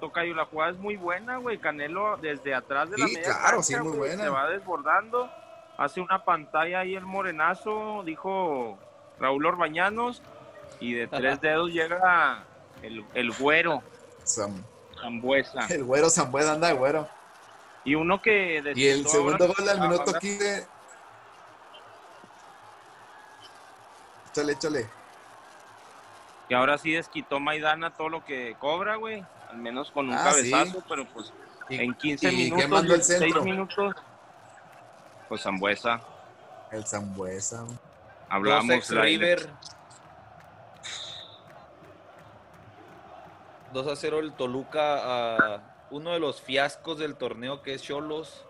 Tocayo, la jugada es muy buena, güey. Canelo desde atrás de la Sí, media claro, cancha, sí, muy güey, buena. Se va desbordando, hace una pantalla ahí el morenazo, dijo Raúl Orbañanos, y de tres dedos llega el, el güero, Sam- Zambuesa. El güero Zambuesa anda de güero. Y uno que... Y el segundo gol al minuto ahora- 15. Échale, échale. Que ahora sí desquitó Maidana todo lo que cobra, güey. Al menos con un Ah, cabezazo, sí. pero pues en 15 y minutos, quemando el 16 centro. minutos, pues Zambuesa. El Zambuesa. Hablamos Dos River. 2 a 0 el Toluca a uno de los fiascos del torneo que es Cholos.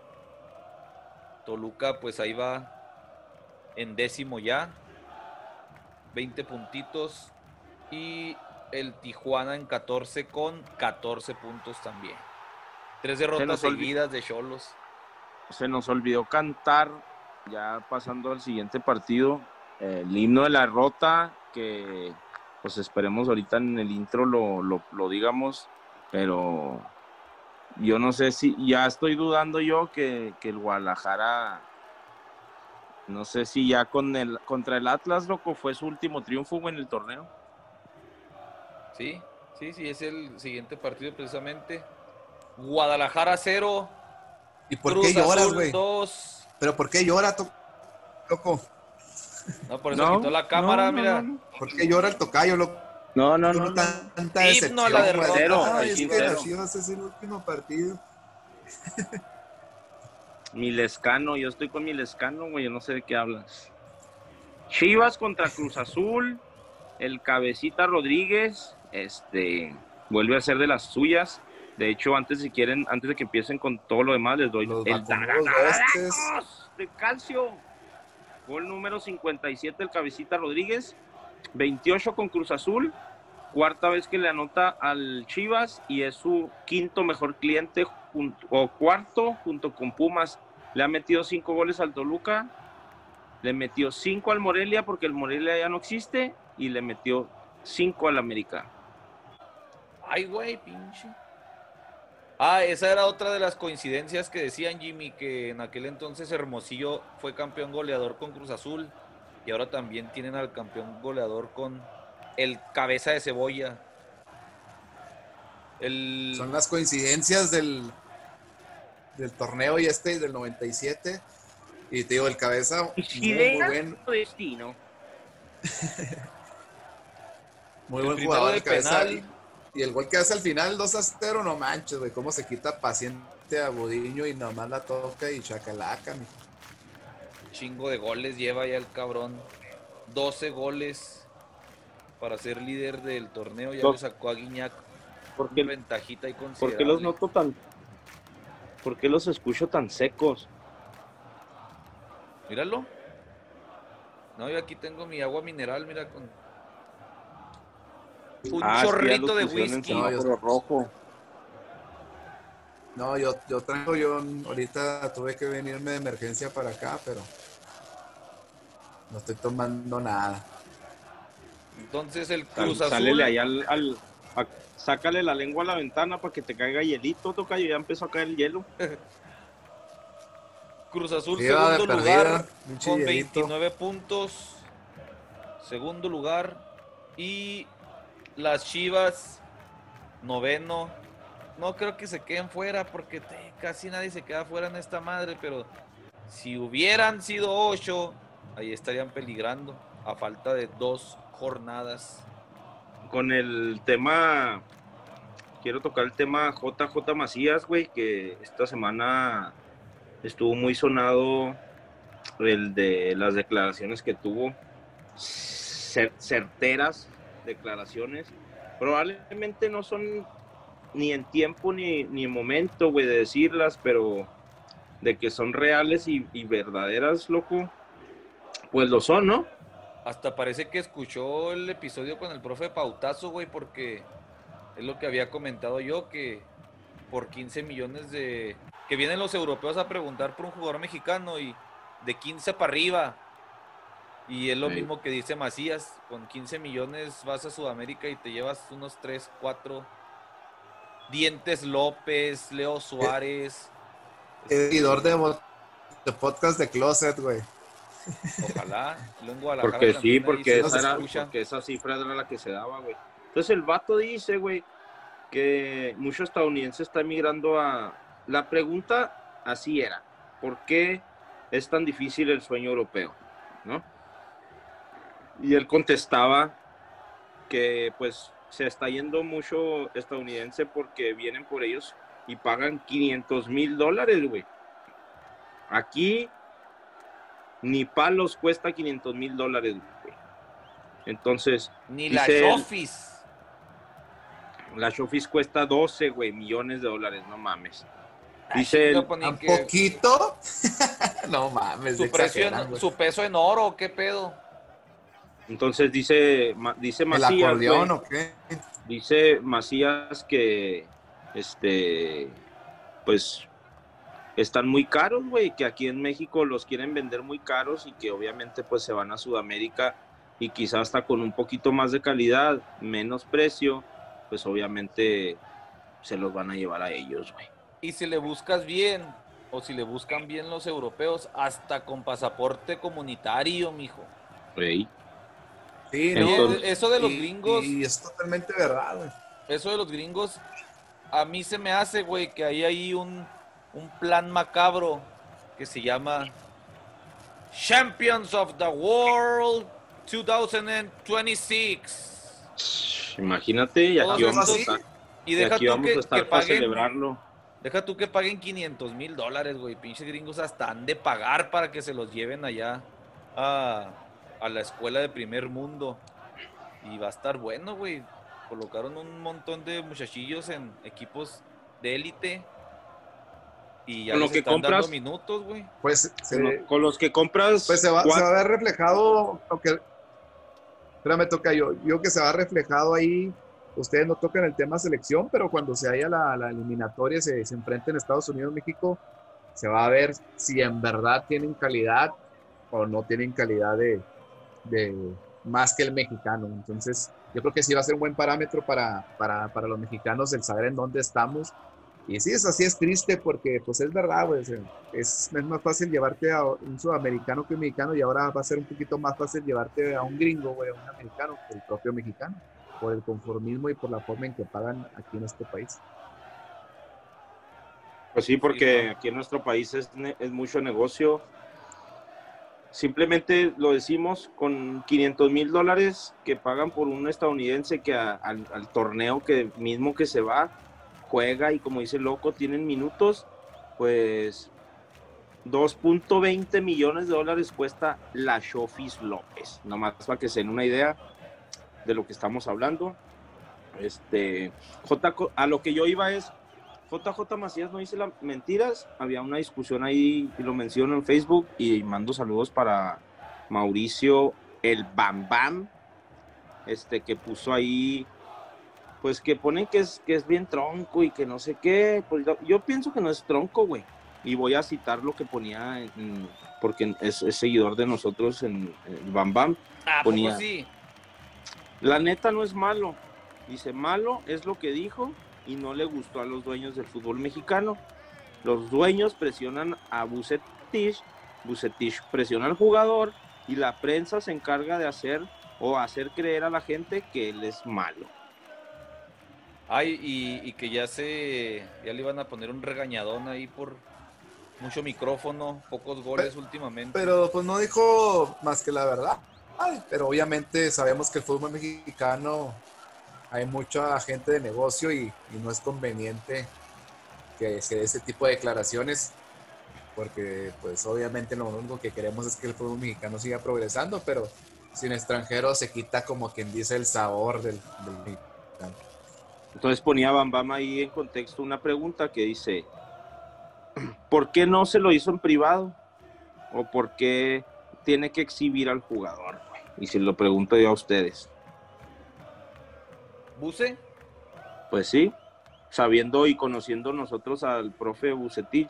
Toluca pues ahí va en décimo ya. 20 puntitos. Y el Tijuana en 14 con 14 puntos también. Tres derrotas seguidas de Cholos. se nos olvidó cantar, ya pasando al siguiente partido, el himno de la rota, que pues esperemos ahorita en el intro lo, lo, lo digamos, pero yo no sé si, ya estoy dudando yo que, que el Guadalajara, no sé si ya con el, contra el Atlas, loco, fue su último triunfo güey, en el torneo. Sí, sí, sí, es el siguiente partido precisamente. Guadalajara 0. ¿Y por Cruz qué lloras, güey? 2. ¿Pero por qué llora, to- loco? No, por eso quitó la cámara, no, no, mira. no. ¿Por qué llora el tocayo, loco? No, no, no, no. tanta Himno a la derrota. Cero, Ay, el es que es el último partido. Milescano, yo estoy con Milescano, güey, yo no sé de qué hablas. Chivas contra Cruz Azul, el cabecita Rodríguez, este, vuelve a ser de las suyas. De hecho, antes si quieren, antes de que empiecen con todo lo demás, les doy Los el de calcio. Gol número 57 el cabecita Rodríguez, 28 con Cruz Azul, cuarta vez que le anota al Chivas y es su quinto mejor cliente junto- o cuarto junto con Pumas. Le ha metido cinco goles al Toluca, le metió cinco al Morelia porque el Morelia ya no existe y le metió cinco al América. Ay, güey, pinche. Ah, esa era otra de las coincidencias que decían Jimmy, que en aquel entonces Hermosillo fue campeón goleador con Cruz Azul y ahora también tienen al campeón goleador con el cabeza de cebolla. El... Son las coincidencias del, del torneo y este del 97. Y te digo, el cabeza muy, muy buen, destino. muy El buen jugador. de el cabeza. penal. Y, el gol que hace al final, 2 a 0, no manches, güey. Cómo se quita paciente a Budiño y nomás la toca y chacalaca, mi. Chingo de goles lleva ya el cabrón. 12 goles para ser líder del torneo. Ya No. le sacó a Guiñac ¿Por qué, una ventajita y por considerable. qué los noto tan... ¿Por qué los escucho tan secos? Míralo. No, yo aquí tengo mi agua mineral, mira, con un Ah, chorrito de whisky. semáforo rojo. No, yo, yo traigo, yo ahorita tuve que venirme de emergencia para acá, pero no estoy tomando nada. Entonces el Sal- Cruz Azul. Sálele ahí al, al- a- sácale la lengua a la ventana para que te caiga hielito, tocayo. Ya empezó a caer el hielo. Cruz Azul, segundo perdida, lugar, con chillerito. 29 puntos. Segundo lugar. Y las Chivas, noveno. No creo que se queden fuera porque te- casi nadie se queda fuera en esta madre, pero si hubieran sido ocho, ahí estarían peligrando a falta de dos jornadas. Con el tema, quiero tocar el tema JJ Macías, güey, que esta semana estuvo muy sonado el de las declaraciones que tuvo, cer- certeras declaraciones. Probablemente no son ni en tiempo ni, ni en momento, güey, de decirlas, pero de que son reales y, y verdaderas, loco, pues lo son, ¿no? Hasta parece que escuchó el episodio con el profe Pautazo, güey, porque es lo que había comentado yo, que por 15 millones de... que vienen los europeos a preguntar por un jugador mexicano y de 15 para arriba. Y es lo Sí. mismo que dice Macías, con 15 millones vas a Sudamérica y te llevas unos 3, 4 Dientes López, Leo Suárez, Seguidor de, de podcast de Closet, güey. Ojalá. en Guadalajara Porque sí, porque esa, era- porque esa cifra era la que se daba, güey. Entonces el vato dice, güey, que mucho estadounidense está emigrando a... La pregunta así era, ¿por qué es tan difícil el sueño europeo? ¿No? Y él contestaba que pues se está yendo mucho estadounidense porque vienen por ellos y pagan 500 mil dólares, güey. Aquí ni palos cuesta 500 mil dólares, güey. Entonces, Ni la Shofis. la Showfis cuesta 12, güey, millones de dólares, no mames. Dice él, ¿Un que- poquito? no mames, Su, precio en, güey. su peso en oro, ¿qué pedo? Entonces dice, dice ¿El Macías, acordeón güey, o qué? dice Macías que, este, pues, están muy caros, güey, que aquí en México los quieren vender muy caros y que obviamente pues se van a Sudamérica y quizás hasta con un poquito más de calidad, menos precio, pues obviamente se los van a llevar a ellos, güey. Y si le buscas bien, o si le buscan bien los europeos, hasta con pasaporte comunitario, mijo. Güey. Sí, Entonces- eso de los y- gringos, Y es totalmente verdad, güey. eso de los gringos, a mí se me hace, güey, que ahí hay un, un plan macabro que se llama Champions of the World 2026. Imagínate, y aquí vamos a Y aquí tú vamos que, a estar que para celebrarlo. deja tú que paguen 500 mil dólares, güey. Pinches gringos hasta han de pagar para que se los lleven allá a, a la escuela de primer mundo. Y va a estar bueno, güey. Colocaron un montón de muchachillos en equipos de élite. Y ya Con lo les que están dando compras- minutos, güey. Pues se, Con, lo- con los que compras pues se va, se va a ver reflejado, aunque, espérame, toca yo, yo que se va reflejado ahí, ustedes no tocan el tema selección, pero cuando se haya la, la eliminatoria, se, se enfrenten Estados Unidos, México, se va a ver si en verdad tienen calidad o no tienen calidad de, de más que el mexicano. Entonces, yo creo que sí va a ser un buen parámetro para, para, para los mexicanos el saber en dónde estamos. Y sí, es así, es triste porque, pues es verdad, sea, es, es más fácil llevarte a un sudamericano que un mexicano y ahora va a ser un poquito más fácil llevarte a un gringo, güey, a un americano que el propio mexicano, por el conformismo y por la forma en que pagan aquí en este país. Pues sí, porque Sí, aquí en nuestro país es, mucho negocio. Simplemente lo decimos con 500 mil dólares que pagan por un estadounidense que a- al, al torneo que mismo que se va, juega y como dice loco, tienen minutos, pues 2.20 millones de dólares cuesta la Shofis López. Nomás para que se den una idea de lo que estamos hablando. Este, J, a lo que yo iba es, JJ Macías no dice las mentiras. Había una discusión ahí y lo menciono en Facebook y mando saludos para Mauricio el Bam Bam, este que puso ahí, pues que ponen que es, que es bien tronco y que no sé qué. Pues yo, pienso que no es tronco, güey. Y voy a citar lo que ponía, en- porque es, es seguidor de nosotros en, en Bam Bam. Ah, ¿a poco Ponía- sí? La neta no es malo. Dice, malo es lo que dijo y no le gustó a los dueños del fútbol mexicano. Los dueños presionan a Bucetich, Bucetich presiona al jugador y la prensa se encarga de hacer o hacer creer a la gente que él es malo. Ay, y, y que ya se. Ya le iban a poner un regañadón ahí por mucho micrófono, pocos goles últimamente. Pero pues no dijo más que la verdad. Ay, pero obviamente sabemos que el fútbol mexicano hay mucha gente de negocio y, y no es conveniente que se dé ese tipo de declaraciones porque pues obviamente lo único que queremos es que el fútbol mexicano siga progresando, pero sin extranjeros se quita como quien dice el sabor del, del mexicano. Entonces ponía Bam Bam ahí en contexto una pregunta que dice, ¿por qué no se lo hizo en privado? ¿O por qué tiene que exhibir al jugador? Y se lo pregunto yo a ustedes. ¿Buse? Pues sí, sabiendo y conociendo nosotros al profe Bucetich,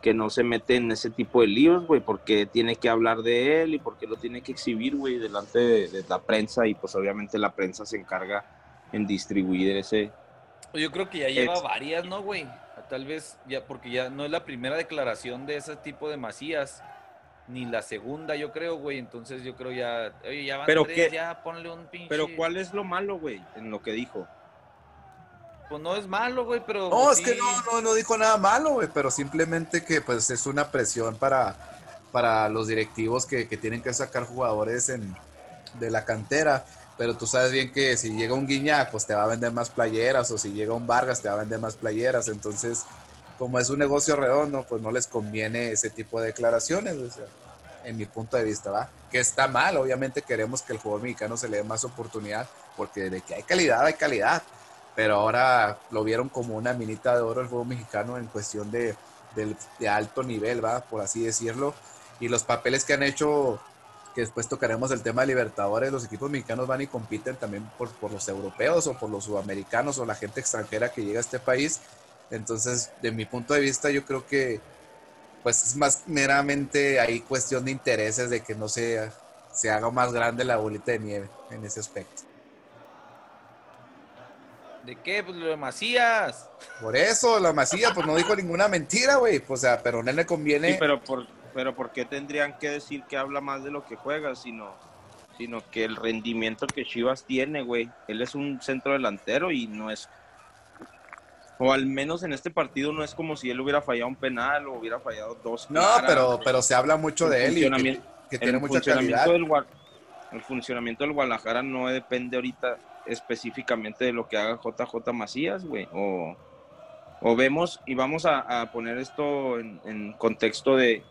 que no se mete en ese tipo de líos, güey, porque tiene que hablar de él y porque lo tiene que exhibir, güey, delante de, de la prensa y pues obviamente la prensa se encarga en distribuir ese... Yo creo que ya lleva Ex- varias, ¿no, güey? Tal vez ya, porque ya no es la primera declaración de ese tipo de Macías, ni la segunda, yo creo, güey. Entonces yo creo ya, oye, ya van Pero tres, qué- ya ponle un pinche. Pero ¿cuál es lo malo, güey, en lo que dijo? Pues no es malo, güey, pero. No, pues es que no, no, no dijo nada malo, güey, pero simplemente que pues es una presión para, para los directivos que, que tienen que sacar jugadores en, de la cantera. Pero tú sabes bien que si llega un Guiñac, pues te va a vender más playeras, o si llega un Vargas, te va a vender más playeras. Entonces, como es un negocio redondo, pues no les conviene ese tipo de declaraciones. en mi punto de vista, ¿va? Que está mal, obviamente queremos que el jugador mexicano se le dé más oportunidad, porque de que hay calidad, hay calidad. Pero ahora lo vieron como una minita de oro el juego mexicano en cuestión de, de alto nivel, ¿va? Por así decirlo. Y los papeles que han hecho que después tocaremos el tema de Libertadores, los equipos mexicanos van y compiten también por, por, los europeos o por los sudamericanos o la gente extranjera que llega a este país. Entonces, de mi punto de vista, yo creo que pues es más meramente ahí cuestión de intereses de que no se, se haga más grande la bolita de nieve en ese aspecto. ¿De qué? Pues lo de Macías. Por eso, la Macías, pues no dijo ninguna mentira, güey. Pues, o sea, pero no le conviene. Sí, pero por, pero ¿por qué tendrían que decir que habla más de lo que juega, sino, sino que el rendimiento que Chivas tiene, güey? Él es un centro delantero y no es, o al menos en este partido no es como si él hubiera fallado un penal o hubiera fallado dos. No, pero, pero se habla mucho de él y que, tiene mucha calidad. Del, el funcionamiento del Guadalajara no depende ahorita específicamente de lo que haga JJ Macías, güey, o, o vemos y vamos a, poner esto en contexto de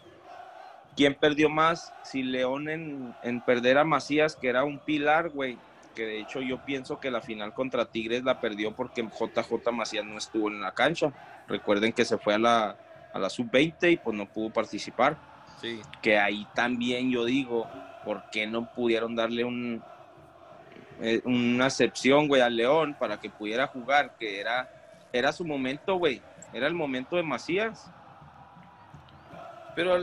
¿Quién perdió más? Si León en, perder a Macías, que era un pilar, güey. Que de hecho yo pienso que la final contra Tigres la perdió porque JJ Macías no estuvo en la cancha. Recuerden que se fue a la, a la sub-20 y pues no pudo participar. Sí. Que ahí también yo digo, ¿por qué no pudieron darle un, eh, una excepción, güey, a León para que pudiera jugar? Que era, era su momento, güey. Era el momento de Macías pero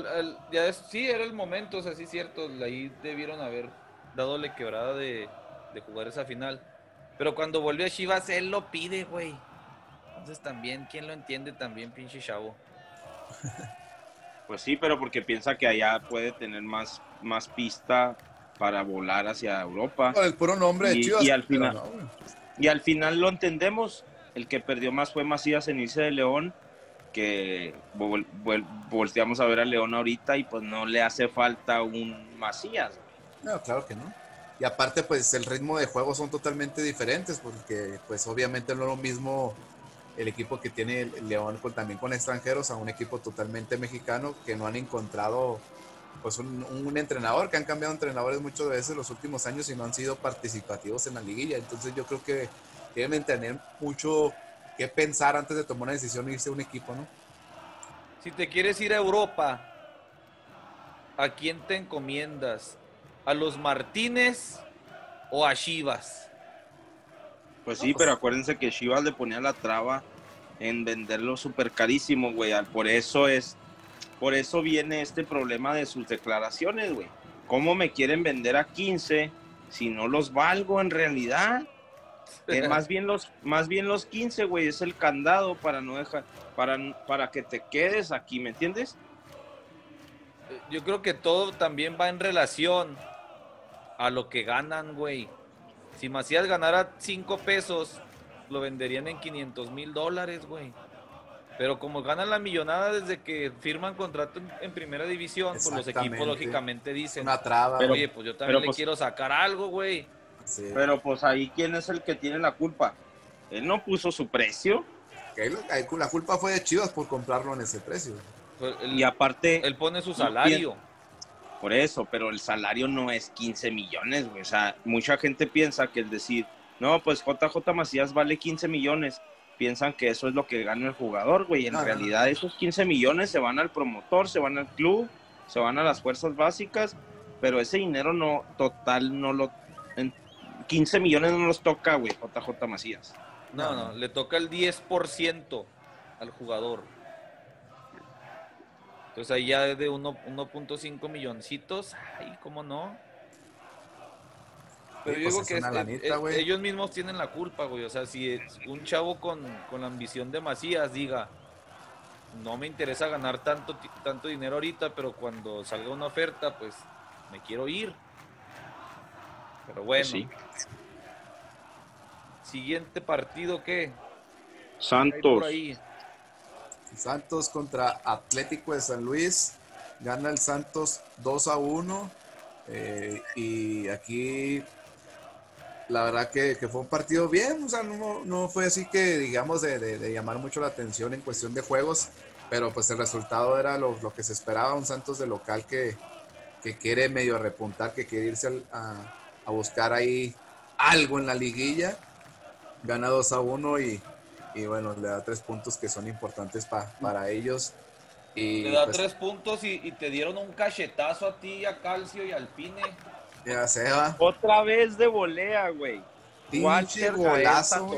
ya sí, era el momento, o sea, sí es cierto, ahí debieron haber dadole quebrada de, jugar esa final. Pero cuando volvió a Chivas, él lo pide, güey. Entonces también, ¿quién lo entiende también, pinche chavo? Pues sí, pero porque piensa que allá puede tener más, más pista para volar hacia Europa. el puro nombre de Chivas. Y al, final, y al final lo entendemos. El que perdió más fue Macías en irse de León que volteamos a ver a León ahorita y pues no le hace falta un Macías. No, claro que no. Y aparte, pues el ritmo de juego son totalmente diferentes, porque pues obviamente no es lo mismo el equipo que tiene León también con extranjeros a un equipo totalmente mexicano que no han encontrado pues un, un, entrenador, que han cambiado entrenadores muchas veces los últimos años y no han sido participativos en la liguilla. Entonces yo creo que deben tener mucho qué pensar antes de tomar una decisión e irse a un equipo, ¿no? Si te quieres ir a Europa, ¿a quién te encomiendas? ¿A los Martínez o a Chivas? Pues sí, pero acuérdense que Chivas le ponía la traba en venderlo súper carísimo, güey. Por eso es, por eso viene este problema de sus declaraciones, güey. ¿Cómo me quieren vender a 15 si no los valgo en realidad? Más bien los más bien los 15, güey, es el candado para no dejar para para que te quedes aquí, ¿me entiendes? Yo creo que todo también va en relación a lo que ganan, güey. Si Macías ganara 5 pesos, lo venderían en 500 mil dólares, güey. Pero como ganan la millonada desde que firman contrato en, primera división, pues los equipos lógicamente dicen, Una traba, oye, pues yo también le pues quiero sacar algo, güey. Pero pues ahí, ¿quién es el que tiene la culpa? Él no puso su precio. La culpa fue de Chivas por comprarlo en ese precio. Pues, y aparte... Él pone su salario. Por eso, pero el salario no es 15 millones, güey. O sea, mucha gente piensa que el decir, no, pues JJ Macías vale 15 millones, piensan que eso es lo que gana el jugador, güey. En realidad esos 15 millones se van al promotor, se van al club, se van a las fuerzas básicas, pero ese dinero no total no lo 15 millones no los toca, güey, JJ Macías. No, no, le toca el 10% al jugador. Entonces ahí ya de 1.5 milloncitos, ay, ¿cómo no? Pero yo pues digo que ellos mismos tienen la culpa, güey. O sea, si un chavo con, con, la ambición de Macías diga, no me interesa ganar tanto, tanto dinero ahorita, pero cuando salga una oferta, pues me quiero ir. Pero bueno. Sí. Siguiente partido, ¿qué? Santos. Santos contra Atlético de San Luis. Gana el Santos 2 a 1. Eh, y aquí la verdad que, fue un partido bien, o sea, no, fue así que digamos de, llamar mucho la atención en cuestión de juegos, pero pues el resultado era lo, lo, que se esperaba, un Santos de local que, que quiere medio repuntar, que quiere irse al- a, a buscar ahí algo en la liguilla. Gana 2 a 1 y, y bueno, le da tres puntos que son importantes pa- para ellos. Y Te da pues, tres puntos y, y te dieron un cachetazo a ti, a Calcio y al Pine. ya se va. Otra vez de volea, güey. Walter golazo,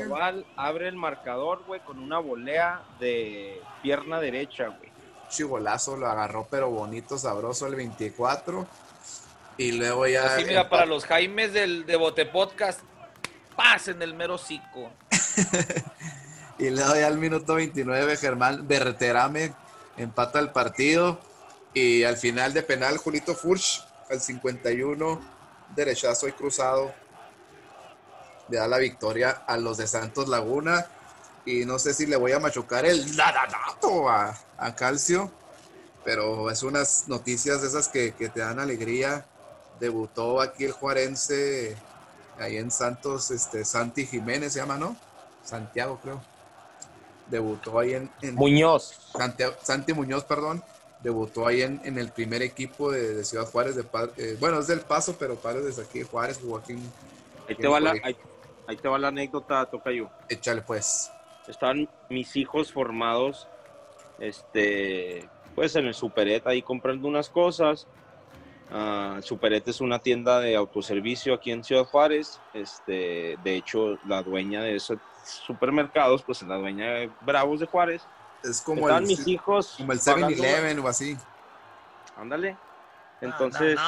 abre el marcador, güey, con una volea de pierna derecha, güey. Chigolazo, lo agarró pero bonito, sabroso el 24. Y luego ya... Así, mira, para los Jaimes del de Bote Podcast, pasen el mero cico. Y luego ya al minuto 29 Germán Berterame empata el partido. Y al final de penal Julito Furch al 51 derechazo y cruzado le da la victoria a los de Santos Laguna. Y no sé si le voy a machucar el dadadato a, a Calcio, pero es unas noticias de esas que, que te dan alegría. Debutó aquí el juarense, ahí en Santos, este, Santi Jiménez se llama, ¿no? Santiago, creo. Debutó ahí en, en- Muñoz. Santiago- Santi Muñoz, perdón, debutó ahí en, en el primer equipo de, de Ciudad Juárez. De, eh, bueno, es del Paso, pero padre desde aquí Juárez, jugó aquí. en- Ahí te va la, ahí, ahí te va la anécdota, Tocayo. Échale pues. Estaban mis hijos formados, este, pues en el Superet ahí comprando unas cosas. Ah, Superet es una tienda de autoservicio aquí en Ciudad Juárez. Este, de hecho, la dueña de esos supermercados, pues es la dueña de Bravos de Juárez. Es como el, mis hijos. como el pagando- 7-Eleven o así. Ándale. Entonces,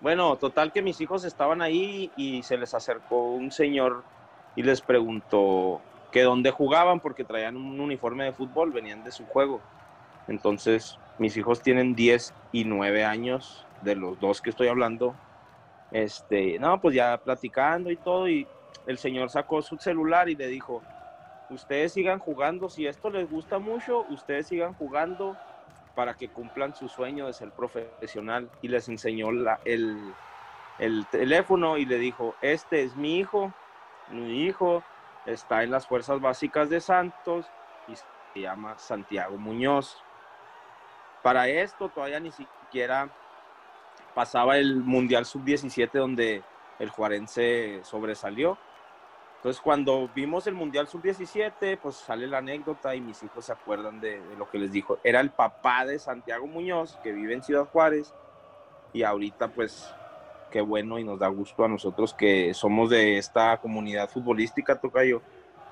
bueno, total que mis hijos estaban ahí y se les acercó un señor y les preguntó que dónde jugaban porque traían un uniforme de fútbol, venían de su juego. Entonces, mis hijos tienen 10 y 9 años, de los dos que estoy hablando. Este, no, pues ya platicando y todo, y el señor sacó su celular y le dijo, ustedes sigan jugando, si esto les gusta mucho, ustedes sigan jugando para que cumplan su sueño de ser profesional. Y les enseñó el, el teléfono y le dijo, este es mi hijo, mi hijo está en las fuerzas básicas de Santos y se llama Santiago Muñoz. Para esto todavía ni siquiera pasaba el Mundial Sub-17 donde el Juarense sobresalió. Entonces cuando vimos el Mundial Sub-17, pues sale la anécdota y mis hijos se acuerdan de, lo que les dijo. Era el papá de Santiago Muñoz, que vive en Ciudad Juárez, y ahorita pues qué bueno y nos da gusto a nosotros que somos de esta comunidad futbolística, Tocayo,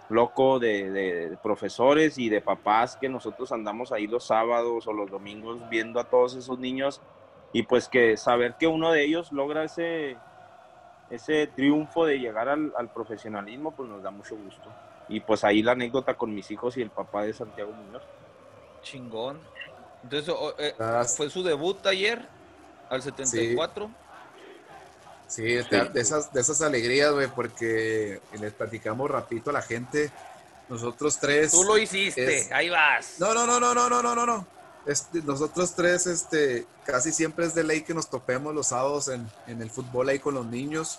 loco de, profesores y de papás que nosotros andamos ahí los sábados o los domingos viendo a todos esos niños y pues que saber que uno de ellos logra ese, ese triunfo de llegar al, al profesionalismo, pues nos da mucho gusto. Y pues ahí la anécdota con mis hijos y el papá de Santiago Muñoz. Chingón. Entonces, eh, Ah, fue su debut ayer, al 74. Sí, Sí, de, sí. de, esas, de esas alegrías, güey, porque les platicamos rapidito a la gente. Nosotros tres. Tú lo hiciste, es... ahí vas. No, no, no, no, no, no, no, no. Este, nosotros tres, este, casi siempre es de ley que nos topemos los sábados en, en el fútbol ahí con los niños.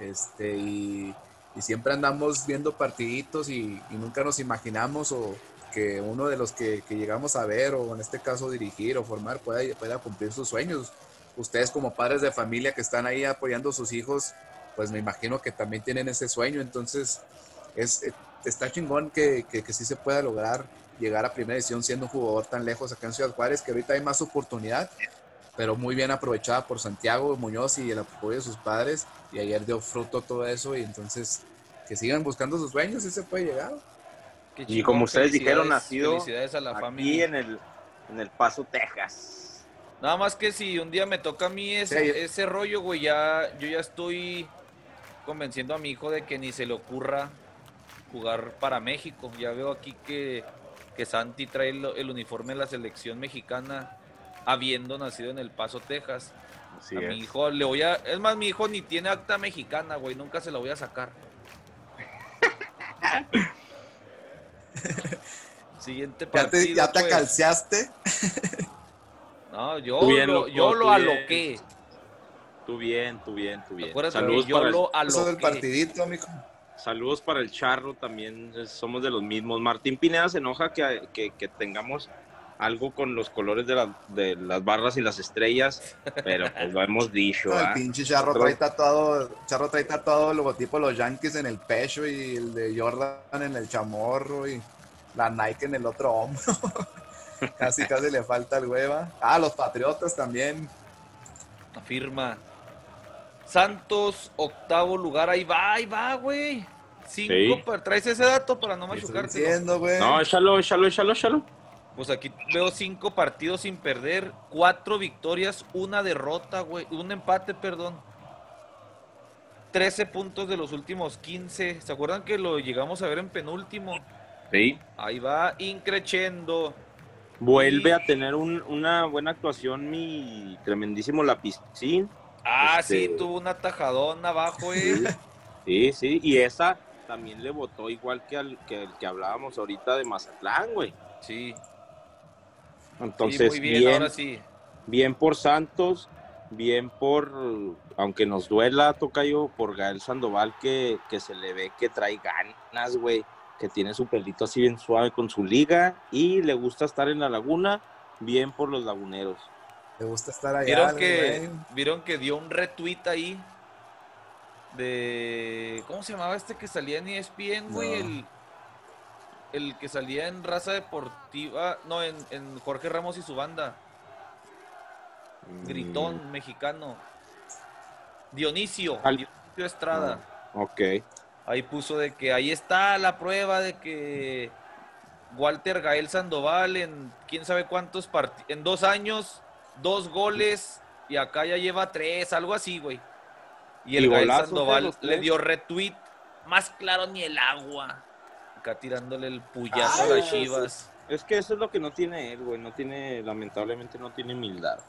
Este, y, y siempre andamos viendo partiditos y, y, nunca nos imaginamos o que uno de los que, que, llegamos a ver o en este caso dirigir o formar pueda, pueda cumplir sus sueños. Ustedes como padres de familia que están ahí apoyando a sus hijos, pues me imagino que también tienen ese sueño. Entonces, es, eh, está chingón que, que, que sí se pueda lograr llegar a primera edición siendo un jugador tan lejos acá en Ciudad Juárez, que ahorita hay más oportunidad, pero muy bien aprovechada por Santiago Muñoz y el apoyo de sus padres. Y ayer dio fruto todo eso y entonces que sigan buscando sus sueños y se puede llegar. Qué Y como ustedes dijeron, nacido Felicidades a la Aquí familia. en el, en el Paso, Texas. Nada más que si un día me toca a mí ese, Sí. ese rollo, güey, ya, yo ya estoy convenciendo a mi hijo de que ni se le ocurra jugar para México. Ya veo aquí que, que Santi trae el, el uniforme de la selección mexicana, habiendo nacido en El Paso, Texas. Así a es. mi hijo le voy a... Es más, mi hijo ni tiene acta mexicana, güey, nunca se la voy a sacar. Siguiente Ya partido. te, ya te pues. calceaste. No, yo, bien, lo, loco, yo lo bien. aloqué. Tú bien, tú bien, tú bien. Acuérdate Saludos yo para, el, lo del partidito, saludos para el Charro también. Somos de los mismos. Martín Pineda se enoja que, que, que tengamos algo con los colores de, la- de las barras y las estrellas, pero pues lo hemos dicho. El ¿ah? pinche Charro trae tatuado, Charro trae tatuado el logotipo de los Yankees en el pecho y el de Jordan en el chamorro y la Nike en el otro hombro. casi, casi le falta el hueva. Ah, los Patriotas también. Afirma. Santos, octavo lugar. Ahí va, ahí va, güey. Cinco. Sí. pa- ¿Traes ese dato para no ¿Qué estoy machucarte? diciendo, güey? No, échalo, échalo, échalo, échalo. Pues aquí veo cinco partidos sin perder, cuatro victorias, una derrota, güey, un empate, perdón. 13 puntos de los últimos 15. ¿Se acuerdan que lo llegamos a ver en penúltimo? Sí. Ahí va, increchendo. Vuelve a tener un- una buena actuación mi tremendísimo lapicín. Ah, Este- sí, tuvo una tajadona abajo, eh. Sí, sí, y esa también le votó igual que, al, que el que hablábamos ahorita de Mazatlán, güey. Sí, Entonces, sí, muy bien, bien, ahora sí. bien por Santos, bien por, aunque nos duela, Tocayo, por Gael Sandoval, que, que se le ve que trae ganas, güey, que tiene su pelito así bien suave con su liga y le gusta estar en la laguna, bien por los laguneros. Le gusta estar allá. ¿Vieron que, güey. vieron que dio un retweet ahí de... ¿Cómo se llamaba este que salía en ESPN, güey? No. El, el que salía en Raza Deportiva, no, en, en Jorge Ramos y su banda. Gritón mexicano. Dionisio, Al- Dionisio Estrada. Mm, Ok. Ahí puso de que ahí está la prueba de que Walter Gael Sandoval en quién sabe cuántos partidos, en dos años, dos goles y acá ya lleva tres, algo así, güey. Y el Y Gael. Sandoval le dio retweet, más claro ni el agua. Acá tirándole el puyazo Ay, a las chivas. Es que eso es lo que no tiene él, güey. No tiene, lamentablemente no tiene humildad.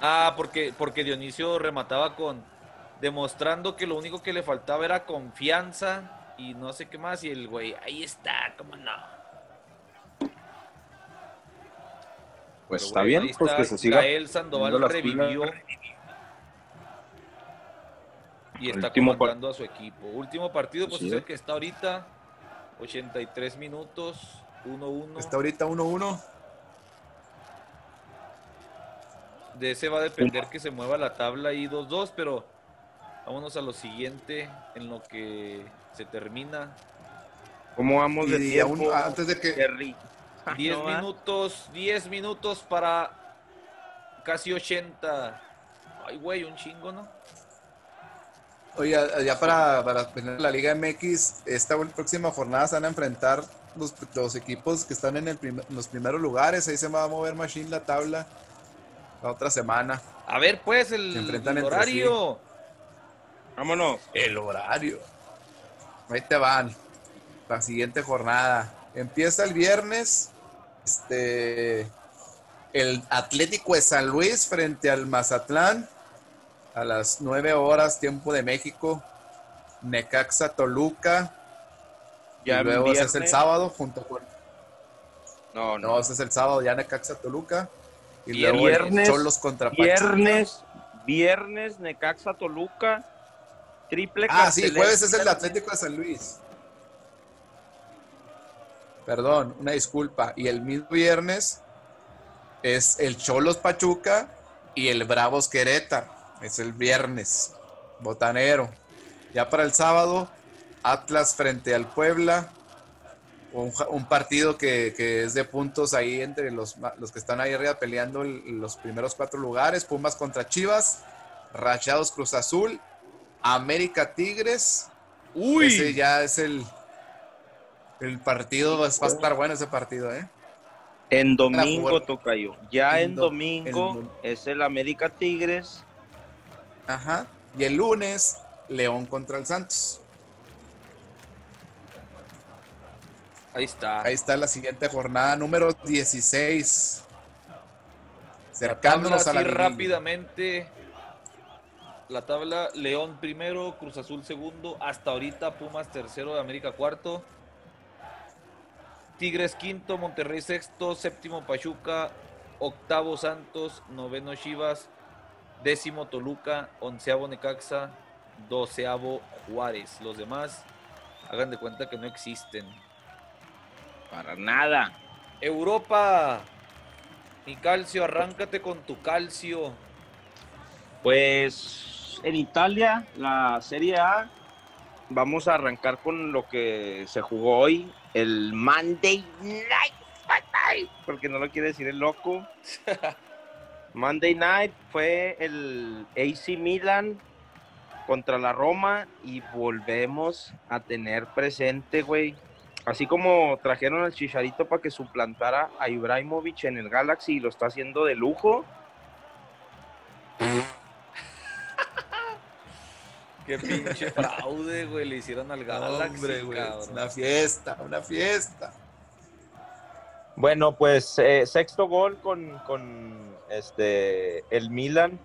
Ah, porque, porque Dionisio remataba con demostrando que lo único que le faltaba era confianza y no sé qué más. Y el güey, ahí está, cómo no. Pues Pero está bien, pues está que se siga. Gael Sandoval revivió y está Último comandando a su equipo. Último partido, pues Así es el que está ahorita. 83 minutos, 1-1. Está ahorita 1-1. De ese va a depender que se mueva la tabla ahí 2-2, pero vámonos a lo siguiente en lo que se termina. ¿Cómo vamos de tiempo, antes de que. Jerry? 10 No va. minutos, 10 minutos para casi 80. Ay, güey, un chingo, ¿no? Oye, ya para, para tener la Liga MX, esta próxima jornada se van a enfrentar los, los equipos que están en, el prim- en los primeros lugares. Ahí se va a mover Machine la tabla la otra semana. A ver, pues, el, Se horario. Vámonos. El horario. Ahí te van. La siguiente jornada. Empieza el viernes. Este. El Atlético de San Luis frente al Mazatlán. A las 9 horas, tiempo de México. Necaxa Toluca. Ya y luego ese es el sábado junto con. No, No, no. ese es el sábado, ya Necaxa Toluca. Y Viernes. luego el Cholos contra Pachuca. Viernes, viernes, Necaxa Toluca, triple Ah, sí, jueves es el Atlético de San Luis. Perdón, una disculpa. Y el mismo viernes es el Cholos Pachuca y el Bravos Querétaro. Es el viernes, botanero. Ya para el sábado, Atlas frente al Puebla. Un, partido que, que es de puntos ahí entre los, los que están ahí arriba peleando el- los primeros cuatro lugares. Pumas contra Chivas, Rachados Cruz Azul, América Tigres. Uy, Ese ya es el, el partido, va va a estar bueno ese partido, ¿eh? En domingo. Tocayo. Ya En en do- domingo es el América Tigres. Ajá. Y el lunes, León contra el Santos. ahí está. Ahí está la siguiente jornada, número 16. La Cercándonos a la liguilla. La tabla, León primero, Cruz Azul segundo, hasta ahorita Pumas tercero de América cuarto. Tigres quinto, Monterrey sexto, séptimo Pachuca, octavo Santos, noveno Chivas, décimo Toluca, onceavo Necaxa, doceavo Juárez. Los demás hagan de cuenta que no existen. Para nada. Europa. Mi calcio, arráncate con tu calcio. Pues en Italia, la Serie A, vamos a arrancar con lo que se jugó hoy, el Monday Night, porque no lo quiere decir el loco. Monday Night fue el AC Milan contra la Roma y volvemos a tener presente, güey. Así como trajeron al Chicharito para que suplantara a Ibrahimovic en el Galaxy y lo está haciendo de lujo. Qué pinche fraude, güey, le hicieron al Galaxy, Hombre, güey. Una fiesta, una fiesta. Bueno, pues eh, sexto gol con, con este el Milan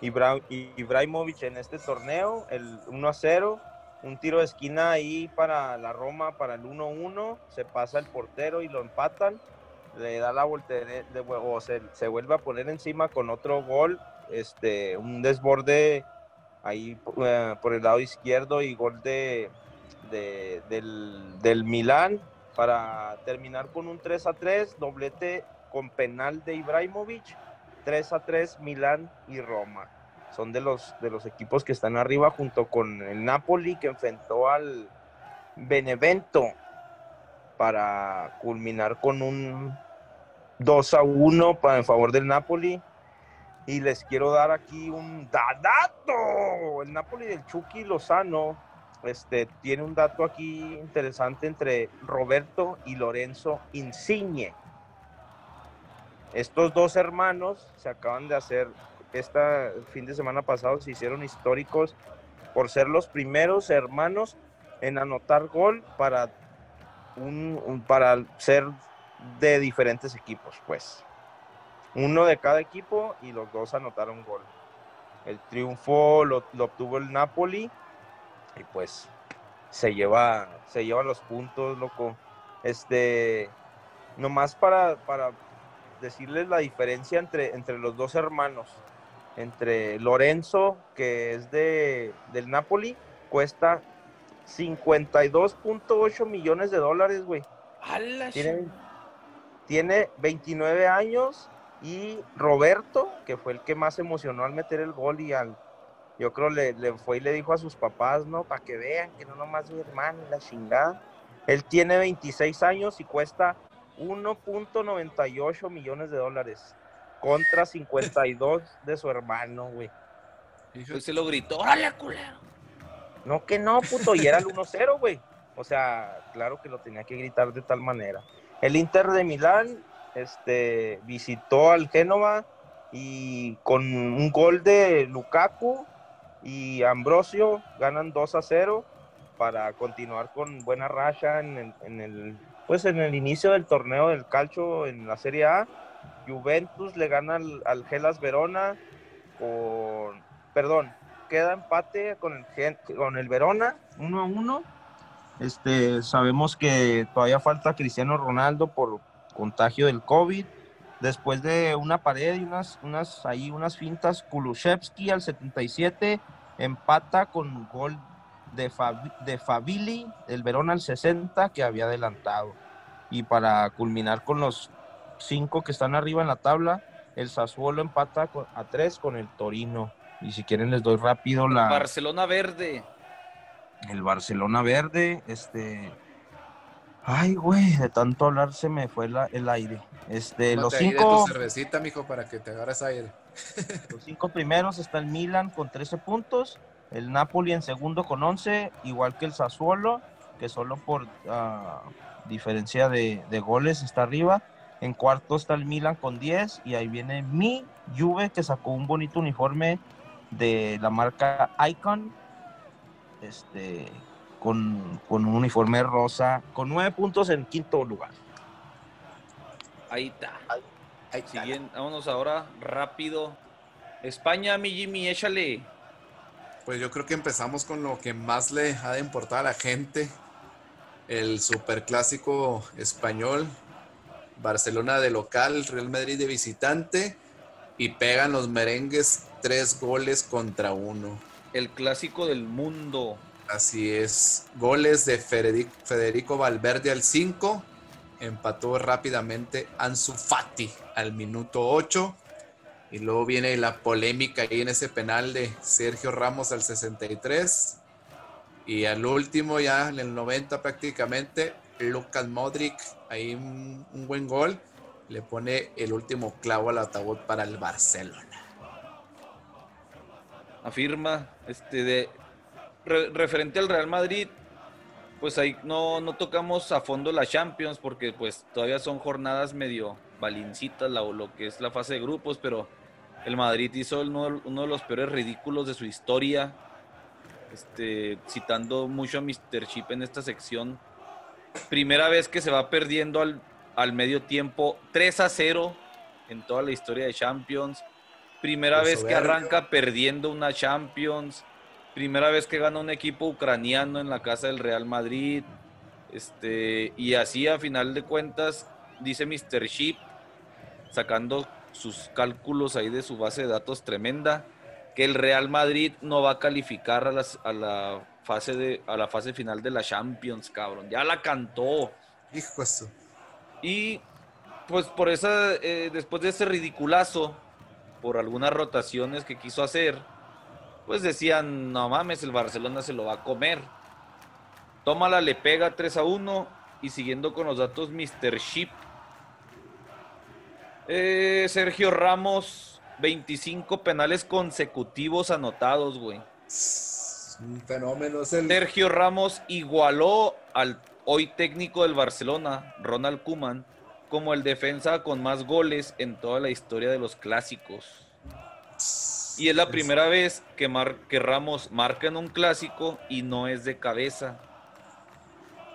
Ibra- Ibrahimovic en este torneo, el 1 a 0, un tiro de esquina ahí para la Roma para el 1-1, se pasa el portero y lo empatan, le da la voltereta, o se, se vuelve a poner encima con otro gol, este, un desborde ahí eh, por el lado izquierdo y gol de, de- del, del Milán para terminar con un 3 a 3, doblete con penal de Ibrahimovic, 3 a 3 Milán y Roma. Son de los, de los equipos que están arriba junto con el Napoli que enfrentó al Benevento para culminar con un 2 a 1 para en favor del Napoli. Y les quiero dar aquí un da- dato. El Napoli del Chucky Lozano este, tiene un dato aquí interesante entre Roberto y Lorenzo Insigne. Estos dos hermanos se acaban de hacer, esta el fin de semana pasado se hicieron históricos por ser los primeros hermanos en anotar gol para, un, un- para ser de diferentes equipos, pues. Uno de cada equipo y los dos anotaron gol. El triunfo lo, lo obtuvo el Napoli y pues se lleva, se los puntos, loco. Este, nomás para, para decirles la diferencia entre, entre los dos hermanos. Entre Lorenzo, que es de, del Napoli, cuesta 52.8 millones de dólares, güey. ¡Hala, Tiene, tiene 29 años y Roberto, que fue el que más emocionó al meter el gol y al, yo creo le, le fue y le dijo a sus papás, ¿no? Para que vean que no nomás mi hermano, la chingada. Él tiene 26 años y cuesta 1.98 millones de dólares contra 52 de su hermano, güey. Pues se lo gritó, ¡órale, culero! No que no, puto, y era el 1-0, güey. O sea, claro que lo tenía que gritar de tal manera. El Inter de Milán este, visitó al Génova y con un gol de Lukaku y Ambrosio ganan 2 a 0 para continuar con buena racha en el, en el, pues en el inicio del torneo del calcio en la Serie A. Juventus le gana al, Gelas Verona con, perdón, queda empate con el, con el Verona, 1 a 1. Este, sabemos que todavía falta Cristiano Ronaldo por contagio del COVID. Después de una pared y unas, unas, ahí unas fintas, Kulusevski al 77 empata con gol de, Fabi- de Fabili, el Verona al 60 que había adelantado. Y para culminar con los cinco que están arriba en la tabla, el Sassuolo empata a tres con el Torino. Y si quieren les doy rápido la Barcelona Verde. el Barcelona verde, este ay güey, de tanto hablar se me fue la- el aire. Este, los ahí de cinco, tu cervecita, mijo, para que te agarres aire. los cinco primeros está el Milan con 13 puntos, el Napoli en segundo con 11, igual que el Sassuolo, que solo por ah, diferencia de, de goles está arriba. En cuarto está el Milan con 10 y ahí viene mi Juve que sacó un bonito uniforme de la marca Icon, este, con, con un uniforme rosa, con nueve puntos en quinto lugar. Ahí está. Ahí está. Siguiente, vámonos ahora rápido. España, mi Jimmy, échale. Pues yo creo que empezamos con lo que más le ha de importar a la gente. El superclásico español. Barcelona de local, Real Madrid de visitante. Y pegan los merengues tres goles contra uno. El clásico del mundo. Así es. Goles de Federico, Valverde al 5. empató rápidamente Ansu Fati al minuto 8. Y luego viene la polémica ahí en ese penal de Sergio Ramos al 63. Y al último, ya en el 90 prácticamente, Lucas Modric, ahí un, buen gol, le pone el último clavo al ataúd para el Barcelona. Afirma, este, de, referente al Real Madrid, pues ahí no, no tocamos a fondo la Champions porque pues todavía son jornadas medio balincitas lo que es la fase de grupos, pero el Madrid hizo uno, de los peores ridículos de su historia, este, citando mucho a Mr. Chip en esta sección. Primera vez que se va perdiendo al, al medio tiempo 3 a 0 en toda la historia de Champions. Primera vez que arranca perdiendo una Champions primera vez que gana un equipo ucraniano en la casa del Real Madrid. Este, y así a final de cuentas, dice Mr. Sheep, sacando sus cálculos ahí de su base de datos tremenda, que el Real Madrid no va a calificar a, a la fase de a la fase final de la Champions, cabrón. Ya la cantó. Hijo eso. Y pues por esa, eh, después de ese ridiculazo, por algunas rotaciones que quiso hacer, pues decían, no mames, el Barcelona se lo va a comer. Tómala, le pega 3 a 1 y siguiendo con los datos Mr. Ship. Eh, Sergio Ramos, 25 penales consecutivos anotados, güey. Un fenómeno. Sergio Ramos igualó al hoy técnico del Barcelona, Ronald Kuman, como el defensa con más goles en toda la historia de los clásicos. Y es la primera vez que, que Ramos marca en un clásico y no es de cabeza.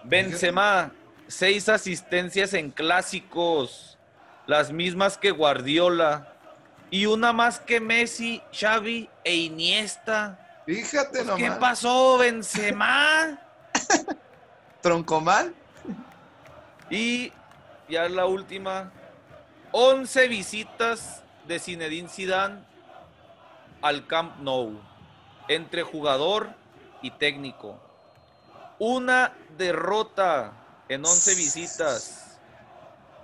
Benzema, seis asistencias en clásicos, las mismas que Guardiola. Y una más que Messi, Xavi e Iniesta. Fíjate pues, ¿Qué pasó, Benzema? ¿Troncomal? Y ya la última, 11 visitas de Zinedine Zidane al Camp Nou entre jugador y técnico. Una derrota en 11 visitas,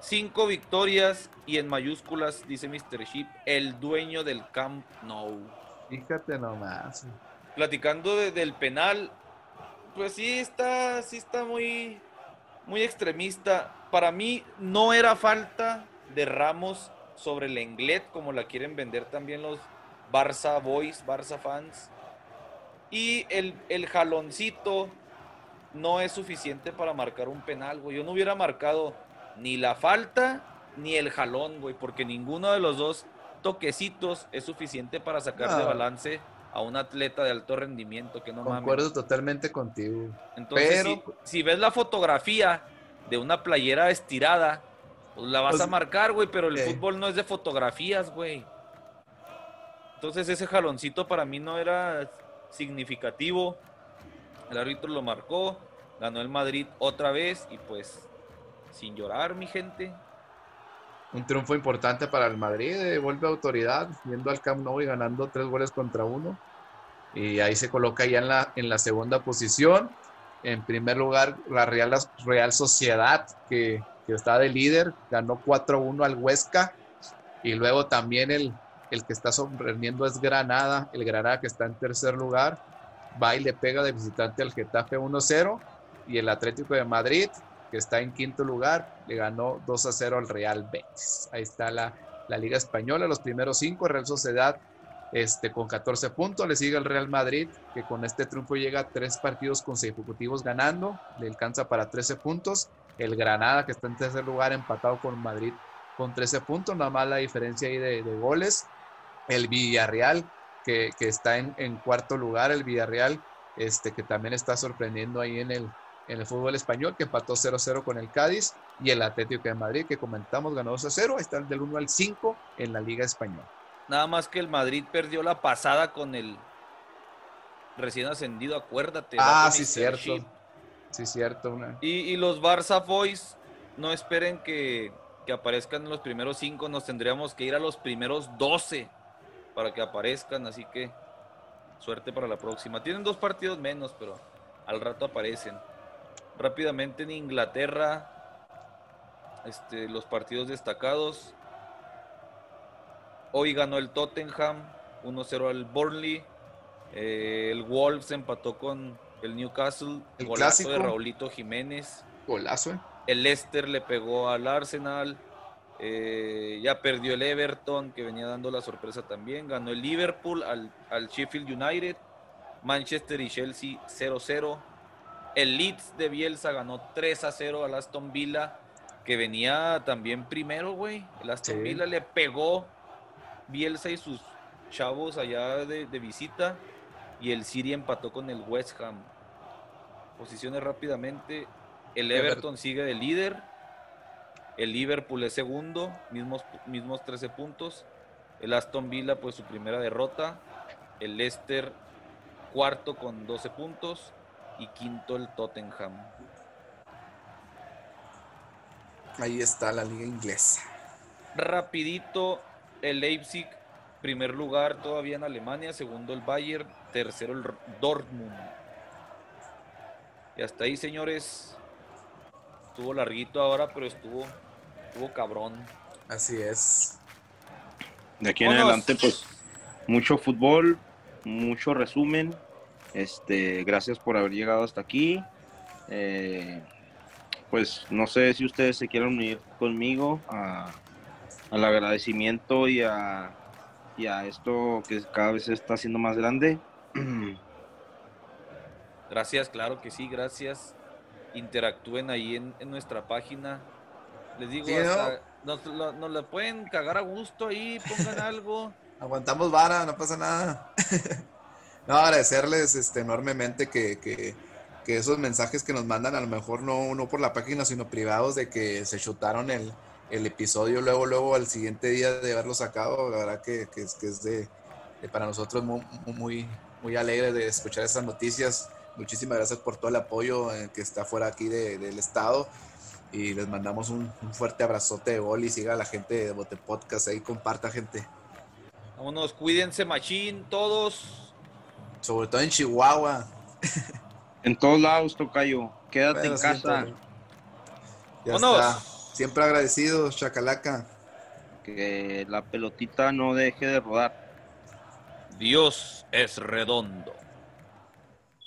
5 victorias y en mayúsculas, dice Mr. Sheep, el dueño del Camp Nou. Fíjate nomás. Platicando del penal, pues sí está, sí está muy, muy extremista. Para mí no era falta de Ramos sobre el Englet, como la quieren vender también los, Barça Boys, Barça Fans. Y el, el jaloncito no es suficiente para marcar un penal, güey. Yo no hubiera marcado ni la falta ni el jalón, güey, porque ninguno de los dos toquecitos es suficiente para sacar de balance a un atleta de alto rendimiento que no Concuerdo totalmente contigo. Entonces, si, ves la fotografía de una playera estirada, pues la vas pues, a marcar, güey, pero el fútbol no es de fotografías, güey. Entonces ese jaloncito para mí no era significativo. El árbitro lo marcó, ganó el Madrid otra vez y pues sin llorar, mi gente. Un triunfo importante para el Madrid, eh, vuelve a autoridad, yendo al Camp Nou y ganando tres goles contra uno. Y ahí se coloca ya en la, en la segunda posición. En primer lugar, la Real, Real Sociedad, que, que está de líder, ganó 4-1 al Huesca. Y luego también el, el que está sorprendiendo es Granada, el Granada que está en tercer lugar, va y le pega de visitante al Getafe 1-0 y el Atlético de Madrid, que está en quinto lugar, le ganó 2-0 al Real Betis. Ahí está la, la Liga Española, los primeros cinco, Real Sociedad este, con 14 puntos, le sigue el Real Madrid, que con este triunfo llega a tres partidos consecutivos ganando, le alcanza para 13 puntos. El Granada, que está en tercer lugar, empatado con Madrid con 13 puntos, nada más la diferencia ahí de, de goles el Villarreal, que, está en, cuarto lugar, el Villarreal, este, que también está sorprendiendo ahí en el, en el fútbol español, que empató 0-0 con el Cádiz, y el Atlético de Madrid, que comentamos, ganó 2-0, está el del 1 al 5 en la Liga Española. Nada más que el Madrid perdió la pasada con el recién ascendido, acuérdate. Ah, sí, cierto. Sí, cierto. Y, y, los Barça Boys, no esperen que, que aparezcan en los primeros 5, nos tendríamos que ir a los primeros 12 para que aparezcan, así que suerte para la próxima. Tienen dos partidos menos, pero al rato aparecen. Rápidamente en Inglaterra, este, los partidos destacados. Hoy ganó el Tottenham 1-0 al Burnley. Eh, el Wolves empató con el Newcastle. El golazo clásico. de Raulito Jiménez. Golazo, ¿eh? El Leicester le pegó al Arsenal. Eh, ya perdió el Everton, que venía dando la sorpresa también. Ganó el Liverpool al, al Sheffield United. Manchester y Chelsea 0-0. El Leeds de Bielsa ganó 3-0 al Aston Villa, que venía también primero, güey. El Aston Sí. Villa le pegó Bielsa y sus chavos allá de, de visita. Y el City empató con el West Ham. Posiciones rápidamente. El Everton. Everton sigue de líder. El Liverpool es segundo, mismos, mismos 13 puntos. El Aston Villa, pues su primera derrota. El Leicester, cuarto con 12 puntos. Y quinto el Tottenham. Ahí está la liga inglesa. Rapidito, el Leipzig, primer lugar todavía en Alemania. Segundo el Bayern, tercero el Dortmund. Y hasta ahí, señores. Estuvo larguito ahora, pero estuvo, estuvo cabrón. Así es. De aquí en Vámonos. adelante, pues, mucho fútbol, mucho resumen. Este, gracias por haber llegado hasta aquí. Eh, pues no sé si ustedes se quieren unir conmigo a- al agradecimiento y a, y a esto que cada vez se está haciendo más grande. Gracias, claro que sí, gracias. Interactúen ahí en, en nuestra página. Les digo, Sí, ¿no? nos, lo- nos la pueden cagar a gusto ahí, pongan algo. Aguantamos vara, no pasa nada. no, agradecerles este, enormemente que, que, que esos mensajes que nos mandan, a lo mejor no, no por la página, sino privados, de que se chutaron el, el episodio luego, luego al siguiente día de haberlo sacado. La verdad que, que es, que es de, de para nosotros muy, muy, muy alegre de escuchar esas noticias. Muchísimas gracias por todo el apoyo eh, que está fuera aquí de- del estado. Y les mandamos un, un fuerte abrazote de gol y siga a la gente de Bote Podcast ahí, comparta gente. Vámonos, cuídense, machín, todos. Sobre todo en Chihuahua. en todos lados, Tocayo. Quédate Bueno, en casa. Ya Vámonos. está. Siempre agradecidos, Chacalaca. Que la pelotita no deje de rodar. Dios es redondo.